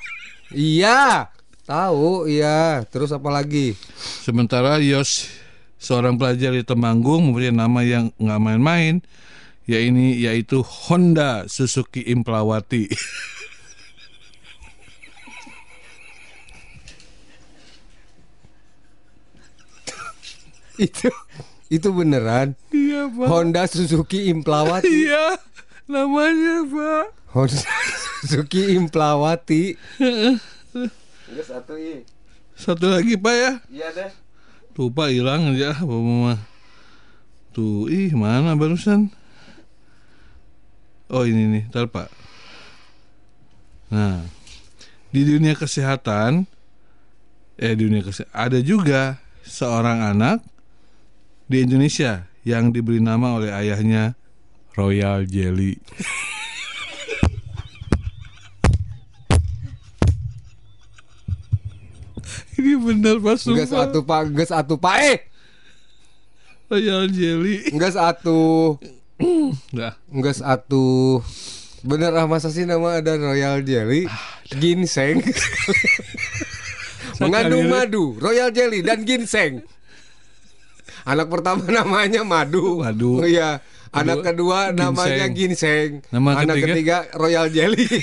Iya. Tahu, iya. Terus apa lagi? sementara Yos seorang pelajar di Temanggung mempunyai nama yang nggak main-main, ya ini yaitu Honda Suzuki Implawati. Itu itu beneran. Iya Pak. Honda Suzuki Implawati. Iya, namanya Pak. Honda Suzuki Implawati. Enggak satu i. Satu lagi Pak ya. Iya deh. Tuh Pak hilang aja Bapak Mama. Tuh, ih mana barusan? Oh ini nih, ntar Pak. Nah, di dunia kesehatan, eh di dunia kesehatan ada juga seorang anak di Indonesia yang diberi nama oleh ayahnya Royal Jelly. ini bener Pak Enggak sumpah. satu Pak, enggak satu Pak. Eh, Royal Jelly. enggak satu. Nah, Enggak satu. Bener ah masa sih nama ada Royal Jelly, ginseng. Mengandung madu, Royal Jelly dan ginseng. Anak pertama namanya madu. Madu. Oh iya. Anak kedua ginseng. namanya ginseng. Nama Anak ketiga? ketiga Royal Jelly.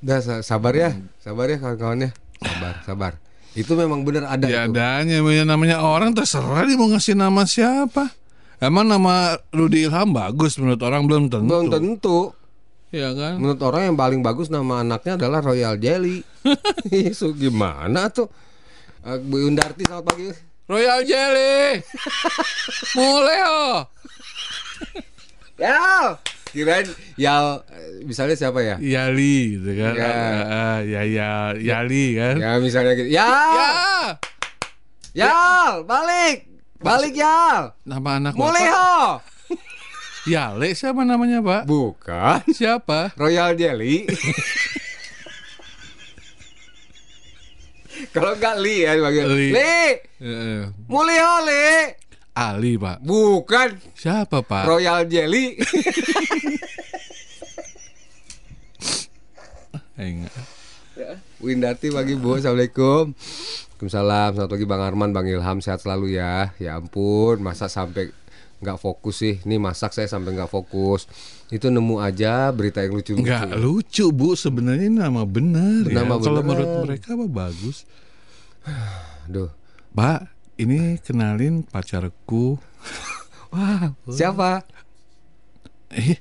Udah sa- sabar ya, sabar ya kawan-kawannya. Sabar, sabar. Itu memang benar ada ya itu. adanya namanya, orang terserah dia mau ngasih nama siapa. Emang nama Rudi Ilham bagus menurut orang belum tentu. Belum tentu. Ya kan? Menurut orang yang paling bagus nama anaknya adalah Royal Jelly. Isu gimana tuh? Eh, Bu Undarti selamat pagi. Royal Jelly. Mulai oh. Yal. Kirain Yal eh, misalnya siapa ya? Yali gitu kan. Ya. Ah, ya ya Yali kan. Ya misalnya gitu. Yal. Ya. Yal, balik. Balik Yal. Nama anak Mulai Bapak ho. Yale siapa namanya, Pak? Bukan. Siapa? Royal Jelly. Kalau enggak Li ya dipanggil. Li. Li. Eh, Mulai ho Li. Ali, Pak. Bukan. Siapa, Pak? Royal Jelly. Eh, enggak. Windati pagi Bu Assalamualaikum Waalaikumsalam Selamat pagi Bang Arman Bang Ilham Sehat selalu ya Ya ampun Masa sampai nggak fokus sih Nih masak saya sampai nggak fokus Itu nemu aja berita yang lucu-lucu Enggak lucu, Bu. Sebenarnya nama benar ya. Nama Kalau beneran. menurut mereka apa bagus? Aduh Pak, ini kenalin pacarku. Wah siapa? Eh,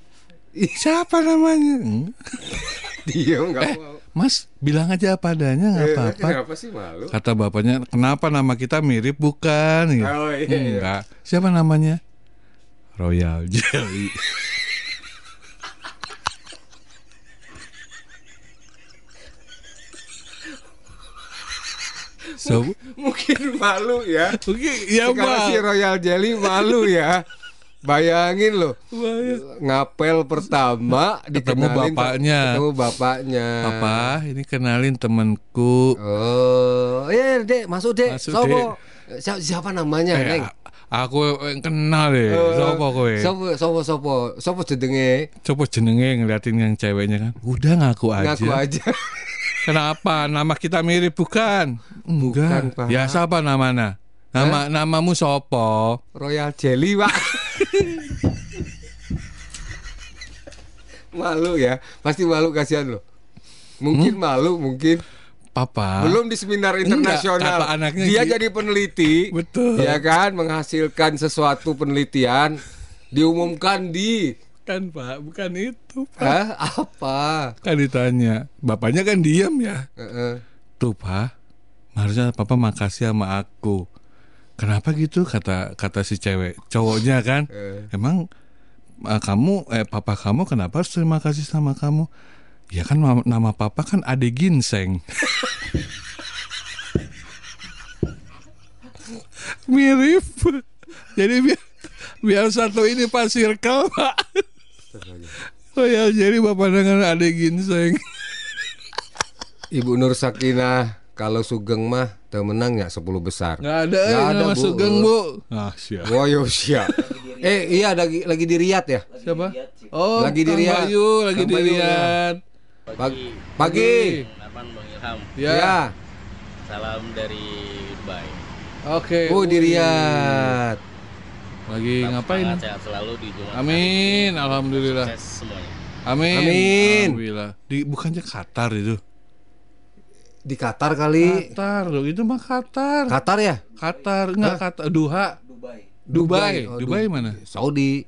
siapa namanya? Hmm. Diam nggak Eh, mau Mas, bilang aja apa adanya nggak Eh, apa-apa. Kenapa sih malu? Kata bapaknya, kenapa nama kita mirip bukan? Gitu. Oh, iya, iya. Enggak. Siapa namanya? Royal Jelly. so, Mungkin malu ya. Oke, ya Sekarang si. Royal Jelly malu ya. Bayangin loh. Ngapel pertama Ketemu bapaknya. Ketemu bapaknya. Papa, ini kenalin temanku. Oh Eh dek. Masuk dek. Masuk, Sopo? Siapa, siapa namanya Eh, Neng? aku yang kenal deh. Eh, Sopo kowe? Sopo Sopo Sopo? Sopo jedenge Coba jenenge ngeliatin yang ceweknya kan. Udah ngaku aja. Ngaku aja Kenapa? Nama kita mirip bukan? Bukan, Enggak. Pak. Ya siapa namanya? Nama namamu sopo? Royal Jelly pak Malu ya Pasti malu kasihan loh Mungkin malu mungkin Papa. Belum di seminar. Enggak, internasional kata anaknya Dia gitu. jadi peneliti Betul. Ya kan Menghasilkan sesuatu penelitian Diumumkan di Kan Pak, bukan itu Pak. Hah? Apa? Kan ditanya. Bapaknya kan diam ya. Heeh. Tuh Pak, harusnya Papa makasih sama aku. Kenapa gitu kata kata si cewek cowoknya kan? Eh. Emang eh, kamu eh papa kamu kenapa harus terima kasih sama kamu? Ya kan nama, nama papa kan Ade Ginseng. Mirip. Jadi biar biar satu ini Pak circle Pak. Oh ya jadi bapak dengan Ade Ginseng. Ibu Nur Sakinah Kalau Sugeng mah Temenang ya 10 besar Nggak ada, Nggak yang ada, nama Bu. Sugeng bu. Ah siap. Woyo siap Eh iya lagi, lagi di Riyadh ya Siapa? Oh, Lagi di Kang Riyadh. Bayu, lagi Kang di Bayu, Riyadh. Pagi, Pagi. Bang Ilham. Ya. Ya. Salam dari Dubai. Oke. Oh di Riyadh Lagi Tetap ngapain? sehat selalu di Jumat. hari Amin, ini. alhamdulillah. Sukses semuanya. Amin. Amin. Alhamdulillah. Di bukannya Qatar itu? Di Qatar kali Qatar loh, itu mah Qatar. Qatar ya Qatar enggak Qatar, Duha. Dubai. Dubai. Oh, Dubai Du- mana? Saudi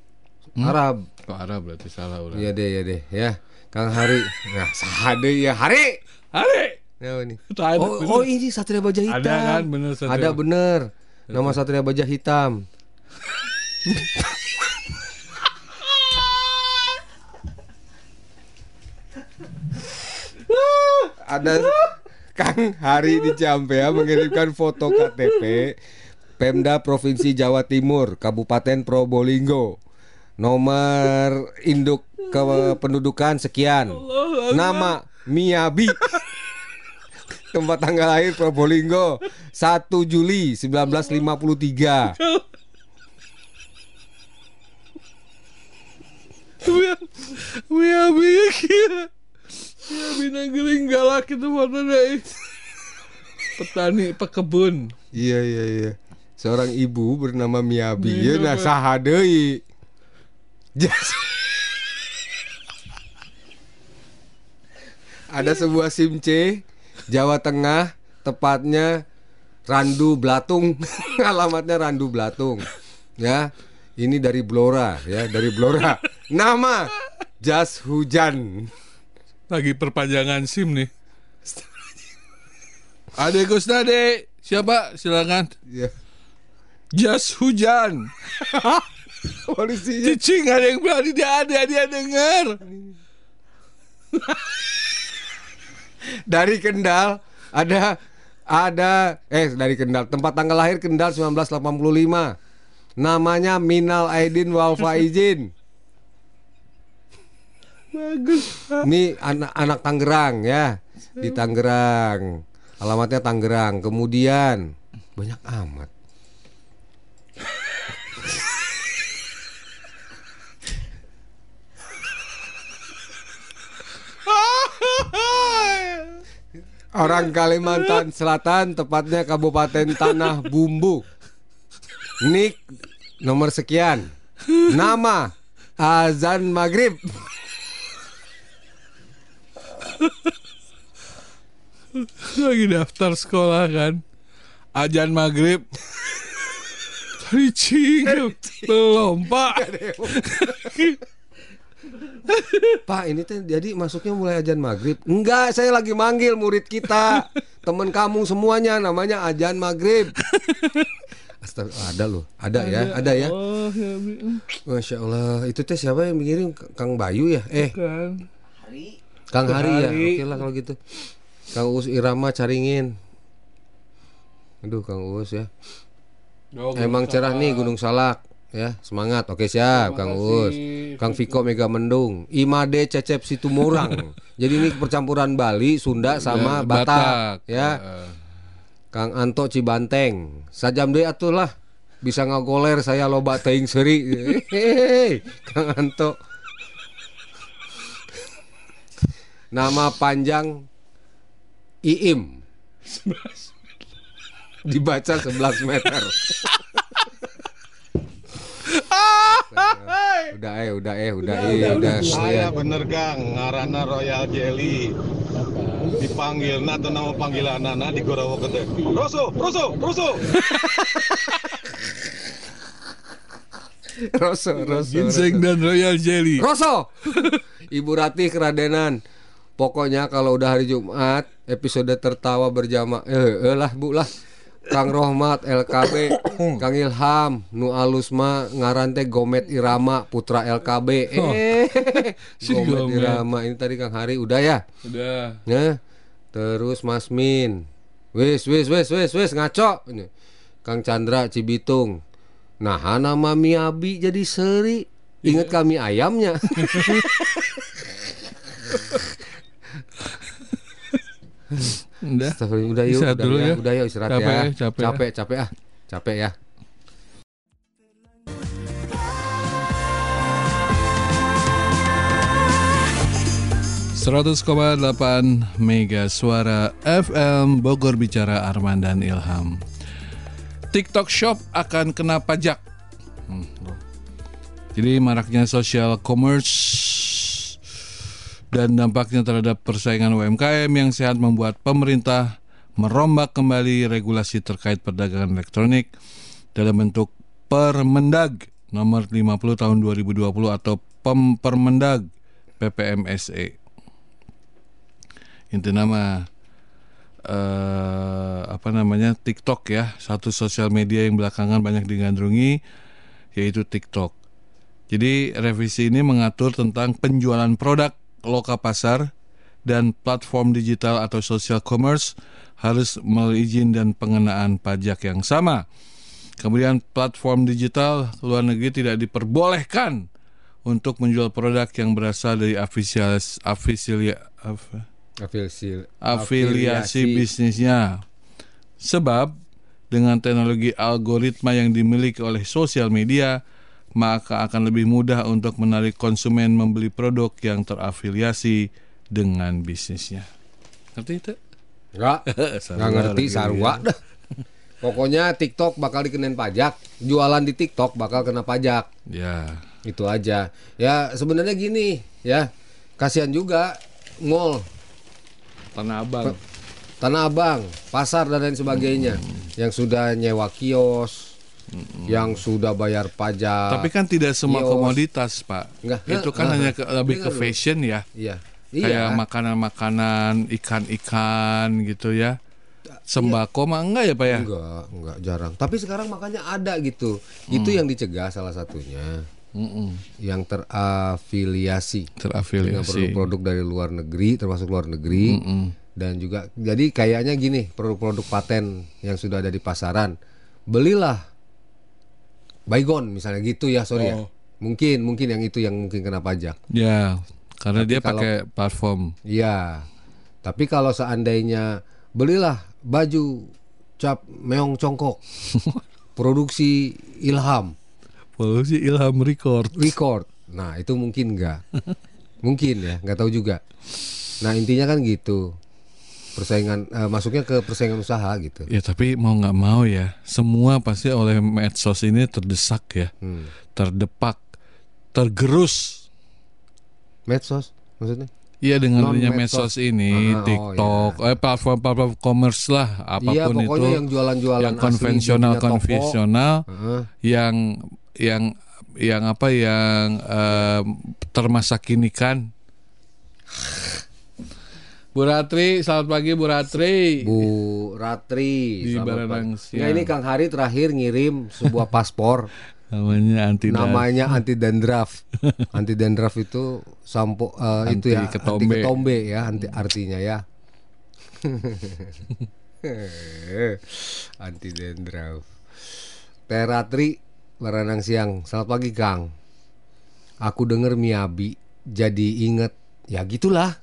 Arab Kok Arab berarti salah udah. Iya deh ya deh ya Kang Hari Nah sahade ya Hari Hari. Nah, ini. Ada, Oh, bener. oh ini Satria Baja Hitam Ada kan, bener, Satria. Ada bener Nama Satria Baja Hitam Ada Kang Hari di Ciampea mengirimkan foto KTP Pemda Provinsi Jawa Timur Kabupaten Probolinggo. Nomor induk kependudukan sekian. Nama Miyabi Tempat tanggal lahir Probolinggo 1 Juli 1953 Wia, wia, wia, kia. Wia, bina geling galak itu foto deh. Petani, pekebun. Iya iya iya Seorang ibu bernama Miyabi Iya, Ya nah Pak. saha deui. Jas- Ada sebuah SIM C Jawa Tengah Tepatnya Randu Blatung Alamatnya Randu Blatung Ya Ini dari Blora ya Dari Blora Nama Jas Hujan Lagi perpanjangan SIM nih. Ade Gusnade, siapa? Silakan. Ya. Jas hujan. Polisinya Cicing ada yang berani dia ada dia dengar. dari Kendal ada ada eh dari Kendal tempat tanggal lahir Kendal 1985 namanya Minal Aidin wal Faizin Bagus. ini anak anak Tangerang ya. Di Tangerang. Alamatnya Tangerang. Kemudian banyak amat. Orang Kalimantan Selatan tepatnya Kabupaten Tanah Bumbu. Nik nomor sekian. Nama Azan Maghrib. Lagi daftar sekolah kan. Ajan maghrib. Cicing belum pak. Pak ini teh jadi masuknya mulai ajan maghrib Enggak saya lagi manggil murid kita Temen kamu semuanya namanya ajan maghrib Astaga, ada loh. Ada ya ada ya. Oh, ya, Bi. Masya Allah. Itu teh siapa yang mengirim Kang Bayu ya? Eh. Kan. Kang Kang Hari ya? Hari. oke lah kalau gitu. Kang Uus Irama caringin. Aduh Kang Uus ya. Oh, Emang cerah Salak. nih Gunung Salak ya. Semangat. Oke siap Kang Uus. Kang Viko Mega Mendung. Imade Cecep Situmorang. Jadi ini percampuran Bali Sunda sama Ya, Batak, Batak. ya Kang Anto Cibanteng. Sajam deh atulah bisa ngagoler saya loba teing seri. Hehehe, Kang Anto. Nama panjang Iim. Dibaca 11 meter. Udah eh udah eh udah eh udah Saya ya. bener Gang, ngarana Royal Jelly. Dipanggil atau nama panggilan anak di Gorowo Gede. Roso, Roso, Roso. Roso Roso Ginseng dan Royal Jelly. Roso Ibu Ratih keradenan Pokoknya kalau udah hari Jumat Episode tertawa berjamaah Eh, eh lah bu lah Kang Rohmat LKB Kang Ilham Nu Alusma Ngarante Gomet Irama Putra LKB Eh si Gomet, Gomet. Irama Ini tadi Kang Hari udah ya Udah. Nah, terus Mas Min. Wis, wis, wis, wis, wis ngaco. Ini. Kang Chandra Cibitung. Nah, nama Miyabi jadi seri. Ingat kami ayamnya. Udah. Udah yuk, udah dulu ya, ya. udah yuk istirahat Capek ya. ya, capek ya. capek, capek ah. Capek ya. 100,8 Mega Suara FM Bogor Bicara Arman dan Ilham. TikTok Shop akan kena pajak. Hmm. Jadi maraknya social commerce dan dampaknya terhadap persaingan UMKM yang sehat membuat pemerintah merombak kembali regulasi terkait perdagangan elektronik dalam bentuk Permendag nomor 50 tahun 2020 atau Pempermendag PPMSE inti nama eh apa namanya TikTok ya satu sosial media yang belakangan banyak digandrungi yaitu TikTok. Jadi revisi ini mengatur tentang penjualan produk lokal pasar dan platform digital atau social commerce harus melalui izin dan pengenaan pajak yang sama. Kemudian platform digital luar negeri tidak diperbolehkan untuk menjual produk yang berasal dari? Afiliasi, afiliasi bisnisnya. Sebab dengan teknologi algoritma yang dimiliki oleh sosial media, maka akan lebih mudah untuk menarik konsumen membeli produk yang terafiliasi dengan bisnisnya. Ngerti itu? Enggak. Enggak ngerti sarwa dah. Pokoknya TikTok bakal dikenain pajak, jualan di TikTok bakal kena pajak. Ya. Itu aja. Ya sebenarnya gini, ya. Kasihan juga mall, Tanah Abang. Tanah Abang, pasar dan lain sebagainya yang sudah nyewa kios, yang sudah bayar pajak. Tapi kan tidak semua kios. komoditas, Pak. Enggak. Itu kan Nah, hanya ke- lebih ke Dengar dulu. fashion ya. Iya. Kayak Iya. makanan-makanan, ikan-ikan gitu ya. Sembako mah enggak ya, Pak ya? Enggak, enggak jarang. Tapi sekarang makanya ada gitu. Itu yang dicegah salah satunya. Mm-mm. Yang terafiliasi dengan Terafiliasi. produk-produk dari luar negeri, termasuk luar negeri. Mm-mm. Dan juga jadi kayaknya gini, produk-produk paten yang sudah ada di pasaran, belilah Baygon misalnya gitu ya, sorry ya. Oh. Mungkin mungkin yang itu yang mungkin kena pajak. Ya, karena Tapi dia kalau- pakai platform. Iya. Tapi kalau seandainya belilah baju cap meong congkok produksi Ilham Polusi Ilham Record. record. Nah, itu mungkin enggak. mungkin ya, nggak tahu juga. Nah, intinya kan gitu. Persaingan eh, masuknya ke persaingan usaha gitu. Ya tapi mau nggak mau ya, semua pasti oleh medsos ini terdesak ya, Hmm. terdepak, tergerus. Medsos maksudnya? Iya dengan adanya medsos. ini, Ah, oh, TikTok, eh platform-platform commerce lah, Iya, apa pun pokoknya itu, yang jualan-jualan yang asli konvensional konvensional, Heeh. yang yang yang apa yang eh, termasakinikan. Bu Ratri, selamat pagi Bu Ratri. Bu Ratri Di selamat Baranang. Nah, ini Kang Hari terakhir ngirim sebuah paspor Namanya anti namanya anti dandruff. anti dandruff itu sampo eh, itu ya Anti ketombe. anti ketombe ya, anti artinya ya. anti dandruff. Teratri Baranang siang. Selamat pagi Kang. Aku denger Miyabi jadi inget. Ya gitulah.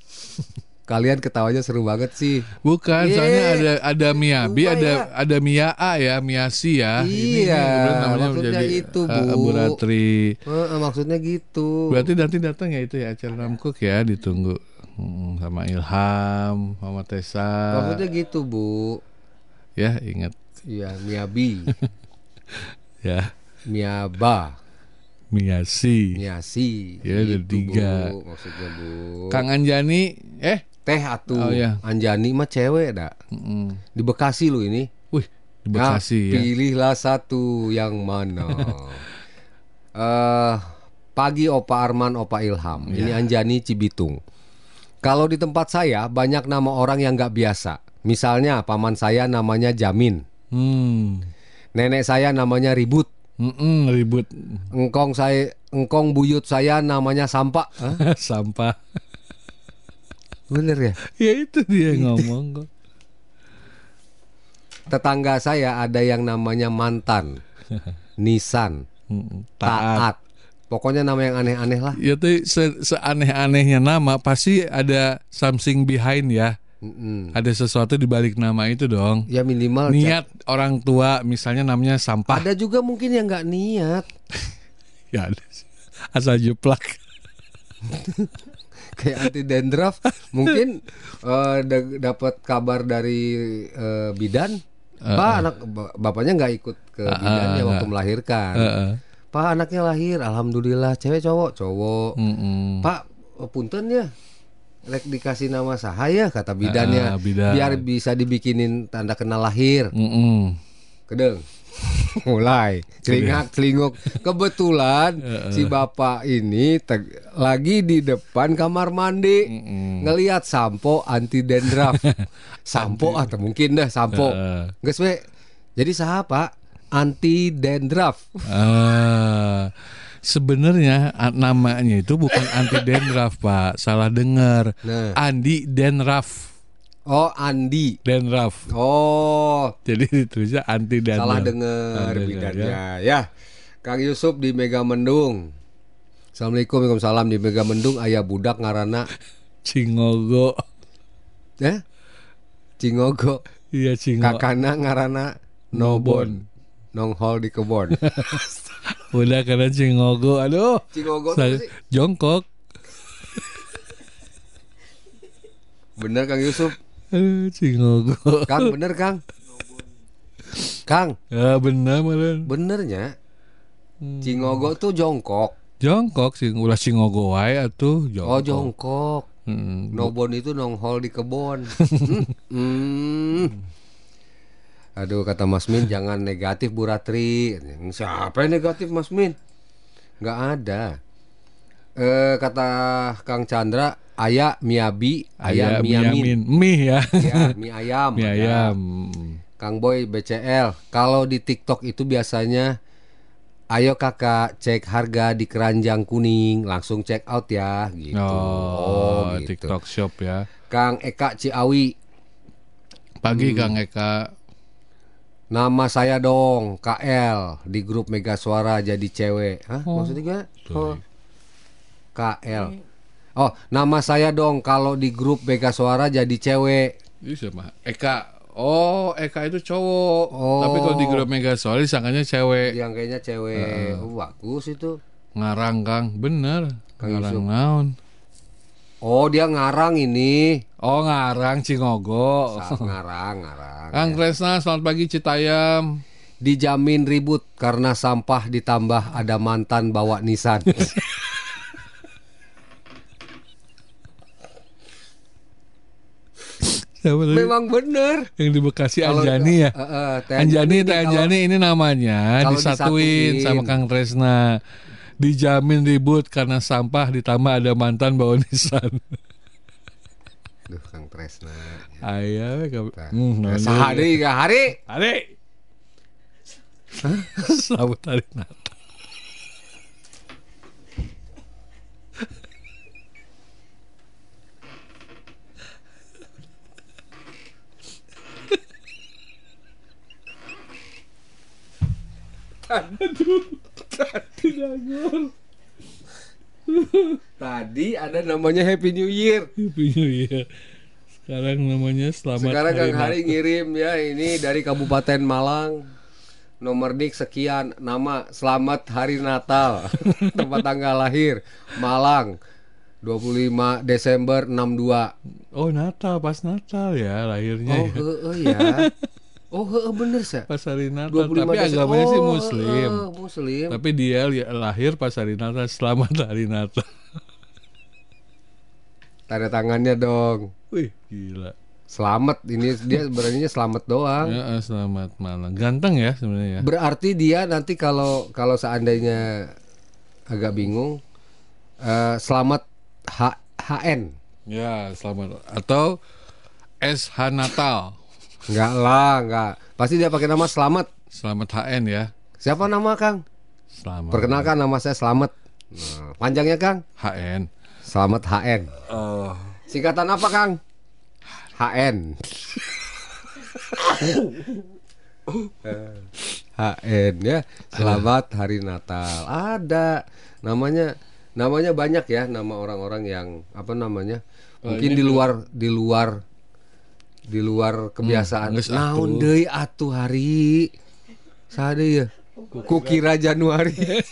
Kalian ketawanya seru banget sih. Bukan, Ye. soalnya ada ada Miyabi, Lupa ada ya. ada Mia A ya, Miasi ya. Iya, kebetulan namanya maksudnya menjadi, itu, eh, Bu. Bu Ratri. Heeh, maksudnya gitu. Berarti nanti datang ya itu ya acara Namcook ya ditunggu Hmm, sama Ilham, sama Tessa. Maksudnya gitu, Bu. Ya ingat Iya, Miyabi, ya Miyaba, Miasi. Miyasi. Ya, ada Gitu, tiga. Bu, maksudnya, Bu. Kang Anjani, eh Teh atuh. Oh, iya. Anjani mah cewek dah. mm, Di Bekasi lu ini. wih di Bekasi Nah, ya. Pilihlah satu yang mana. Eh pagi Opa Arman, Opa Ilham. Ini Ya. Anjani Cibitung. Kalau di tempat saya banyak nama orang yang nggak biasa. Misalnya paman saya namanya Jamin, Hmm, nenek saya namanya Ribut, mm-mm, ribut engkong saya, engkong buyut saya namanya Sampak. Hah? sampah. Bener ya? ya itu dia ngomong kok. Tetangga saya ada yang namanya Mantan, Nisan, Mm, Taat. Pokoknya nama yang aneh-aneh lah. Ya tuh se seaneh-anehnya nama pasti ada something behind ya. Mm-mm. Ada sesuatu di balik nama itu dong. Ya minimal Niat orang tua misalnya namanya sampah. Ada juga mungkin yang nggak niat. Ya ada. Asal jeplak. kayak anti dandruff mungkin da- dapat kabar dari eh, bidan. Pak anak ba- bapaknya nggak ikut ke Uh, bidannya uh, waktu uh. melahirkan. Heeh. pak anaknya lahir. Alhamdulillah. Cewek cowok? Cowok. Mm-mm. pak oh, punten ya? Lek dikasih nama sahaya kata bidannya Ah, bidan. biar bisa dibikinin tanda kenal lahir. Mm-mm. kedeng mulai. Celingak celinguk kebetulan Heeh. si bapak ini lagi di depan kamar mandi. Ngelihat sampo anti dandruff sampo atau mungkin dah sampo. Geus we. Jadi siapa anti dandruff Ah, sebenarnya namanya itu bukan anti denraf pak, salah dengar. Nah. Andi Denraf, oh Andi Denraf. oh Jadi ditulisnya anti Denraf. salah dengar bidannya ya Kang Yusuf di Mega Mendung Assalamualaikum Waalaikumsalam di Mega Mendung ayah budak ngarana Cingogo. ya Cingogo Iya Cingo. kakana ngarana Nobon nonghol di kebon Udah karena Cingogo. Aduh. Cingogo sih Jongkok. bener Kang Yusuf Aduh, Cingogo. Kang bener Kang Kang Ya benar malah. benernya Hmm. Cingogo tuh jongkok Jongkok sih, ulah Cingogo wae atuh. Jongkok. oh jongkok Hmm. Nobon itu nonghol di kebon Hmm. Hmm. Aduh kata Mas Min jangan negatif Bu Ratri Siapa yang negatif Mas Min nggak ada eh, Kata Kang Chandra Ayah Miyabi Ayah Ayah Miyamin. Mie ya. ya, mie ayam. Mie ada. ayam. Kang Boy BCL. Kalau di TikTok itu biasanya ayo kakak cek harga di keranjang kuning, langsung check out ya gitu. Oh, gitu. TikTok Shop ya. Kang Eka Ciawi, Pagi Hmm. Kang Eka. nama saya dong KL di grup Mega Suara jadi cewek. Hah, Oh. maksudnya gimana? Oh. KL. Oh, nama saya dong kalau di grup Mega Suara jadi cewek. Ini siapa? Eka. Oh, Eka itu cowok. Oh. Tapi kalau di grup Mega Soal disangkanya cewek. Yang kayaknya cewek. Oh, bagus itu. Ngarang Kang, bener. Kang ngarang Yusuf. naon? Oh, dia ngarang ini. Oh, ngarang Cingogo. Sa- ngarang, ngarang. Kang Kresna, selamat pagi Citayam. Dijamin ribut karena sampah ditambah ada mantan bawa Nissan. Siapa tadi? Memang bener. Yang di Bekasi Kalau- Anjani ya. Eh, Teh Anjani, ini Teh kalau- Anjani ini namanya disatuin disatuin. sama Kang Tresna. Dijamin ribut karena sampah ditambah ada mantan bawa Nissan. Duh, Kang Tresna. Ayah, kamu. Nah, Hmm, naon Saha deui? deui, hari. Hari. Selamat hari Natal. Tadi ada namanya Happy New Year. Happy New Year. Sekarang namanya selamat Sekarang Kang. Hari ngirim ya ini dari Kabupaten Malang. Nomor dik sekian nama Selamat Hari Natal. Tempat tanggal lahir Malang 25 Desember 62. Oh Natal pas Natal ya lahirnya. Oh, ya. heeh ya. Oh, heeh bener sih. Pas hari Natal 25 tapi agamanya sih Oh, Muslim. heeh, Muslim. Tapi dia lahir pas hari Natal. Selamat hari Natal. Tanda tangannya dong. Wih gila. Selamat ini dia beraninya selamat doang. Ya, selamat malam. Ganteng ya sebenarnya ya. Berarti dia nanti kalau kalau seandainya agak bingung eh, selamat H HN. Ya, selamat. Atau SH Natal. Enggak lah, enggak. Pasti dia pakai nama Selamat. Selamat HN ya. Siapa nama Kang? Selamat. Perkenalkan nama saya Selamat. Nah, panjangnya Kang? HN. Selamat HN. Oh. Singkatan apa Kang? HN. HN ya. Selamat Hari Natal. Ada namanya namanya banyak ya nama orang-orang yang apa namanya? Oh, Mungkin ini di luar di luar di luar kebiasaan. geus Naon deui atuh hari? Sade ya. Kukira Januari.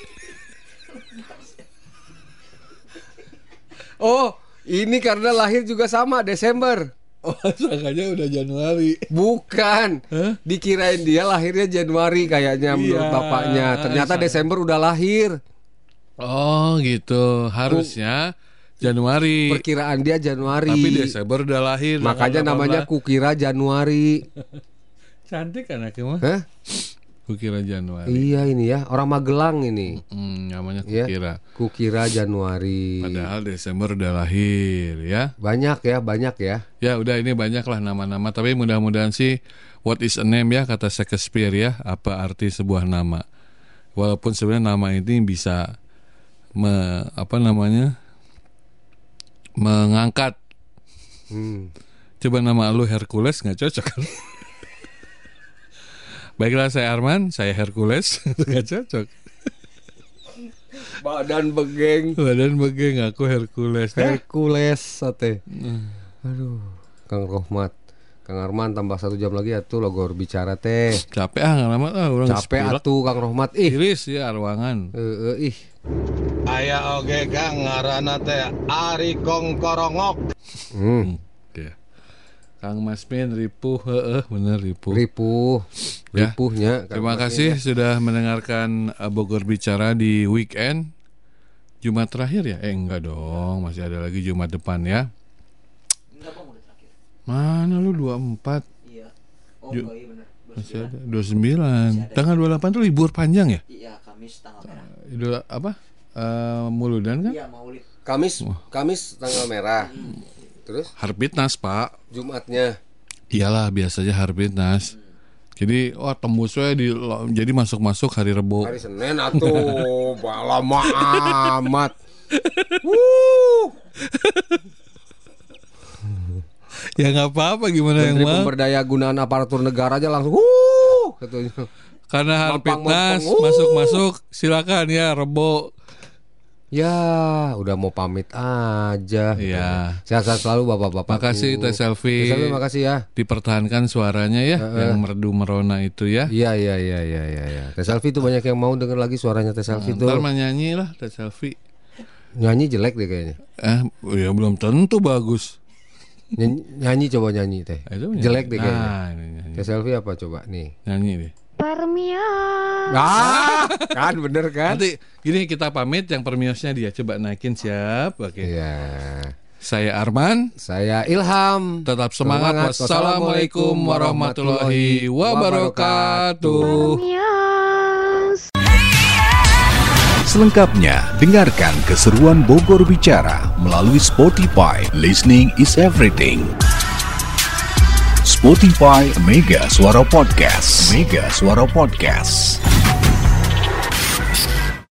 oh, ini karena lahir juga sama Desember. Oh, sangkanya udah Januari. Bukan. Dikirain dia lahirnya Januari kayaknya menurut Iya, bapaknya. Ternyata sa- Desember udah lahir. Oh, gitu. Harusnya Januari. Perkiraan dia Januari. Tapi Desember udah lahir. Makanya namanya 18. kukira Januari. cantik anaknya mah. Hah? Kukira Januari. Iya ini ya, orang Magelang ini. Hmm, namanya Ya. kukira. Kukira Januari. Padahal Desember udah lahir ya. Banyak ya, banyak ya. Ya udah ini banyak lah nama-nama. Tapi mudah-mudahan sih what is a name ya kata Shakespeare ya. Apa arti sebuah nama? Walaupun sebenarnya nama ini bisa me, apa namanya mengangkat. Hmm. Coba nama lu Hercules nggak cocok kan? Baiklah saya Arman, saya Hercules nggak cocok. Badan begeng. Badan begeng aku Hercules. Hercules sate. Aduh, Kang Rohmat. Kang Arman tambah satu jam lagi atuh logo bicara teh. Capek ah nggak lama ah orang Capek atuh Kang Rohmat. Ih, Iris ya ruangan. Heeh, ih. Aya oge Kang ngaranna teh Ari Kongkorongok. Hmm. Oke. Kang Masmin ripuh heeh bener ripuh. Ripuh. Ya. Ripuhnya. Kang Terima Masmin kasih ya. sudah mendengarkan uh, Bogor Bicara di weekend Jumat terakhir ya? Eh enggak dong, masih ada lagi Jumat depan ya. Mana lu 24? Iya. Oh, iya benar. Masih ada 29. Tanggal 28 tuh libur panjang ya? Iya, Kamis tanggal merah. Idul apa? Eh Muludan kan? Iya, Maulid. Kamis, Kamis tanggal merah. Terus Harpitnas, Pak. Jumatnya. Iyalah biasanya Harpitnas. Jadi oh tembus we di jadi masuk-masuk hari Rebo. Hari Senin atuh, lama amat. Wuh. Ya nggak apa-apa gimana yang Menteri mau. Pemberdaya Gunaan Aparatur Negara aja langsung wuh katanya. Karena. Harpitnas Uh. masuk-masuk silakan ya Rebo. Ya, udah mau pamit aja. Iya. Sehat-sehat selalu Bapak-bapak. Makasih Teh Selfie. Teh Selfie makasih ya. Dipertahankan suaranya ya Heeh. yang merdu merona itu ya. Iya, iya, iya, iya, iya, iya. Teh Selfie tuh banyak yang mau denger lagi suaranya Teh Selfie tuh. Ntar nyanyi lah Teh Selfie. Nyanyi jelek deh kayaknya. Eh, ya belum tentu bagus. Nyanyi, nyanyi coba nyanyi Teh. Jelek deh kayaknya. Nah. Teh Selfie apa coba nih? Nyanyi deh. Permian. Ah, kan bener kan? Nanti gini kita pamit yang permiosnya dia coba naikin siap. Oke. Iya. Saya Arman. Saya Ilham. Tetap semangat. Semangat. Wassalamualaikum warahmatullahi wabarakatuh. Selengkapnya, dengarkan keseruan Bogor Bicara melalui Spotify. Listening is everything. Spotify Mega Suara Podcast. Mega Suara Podcast.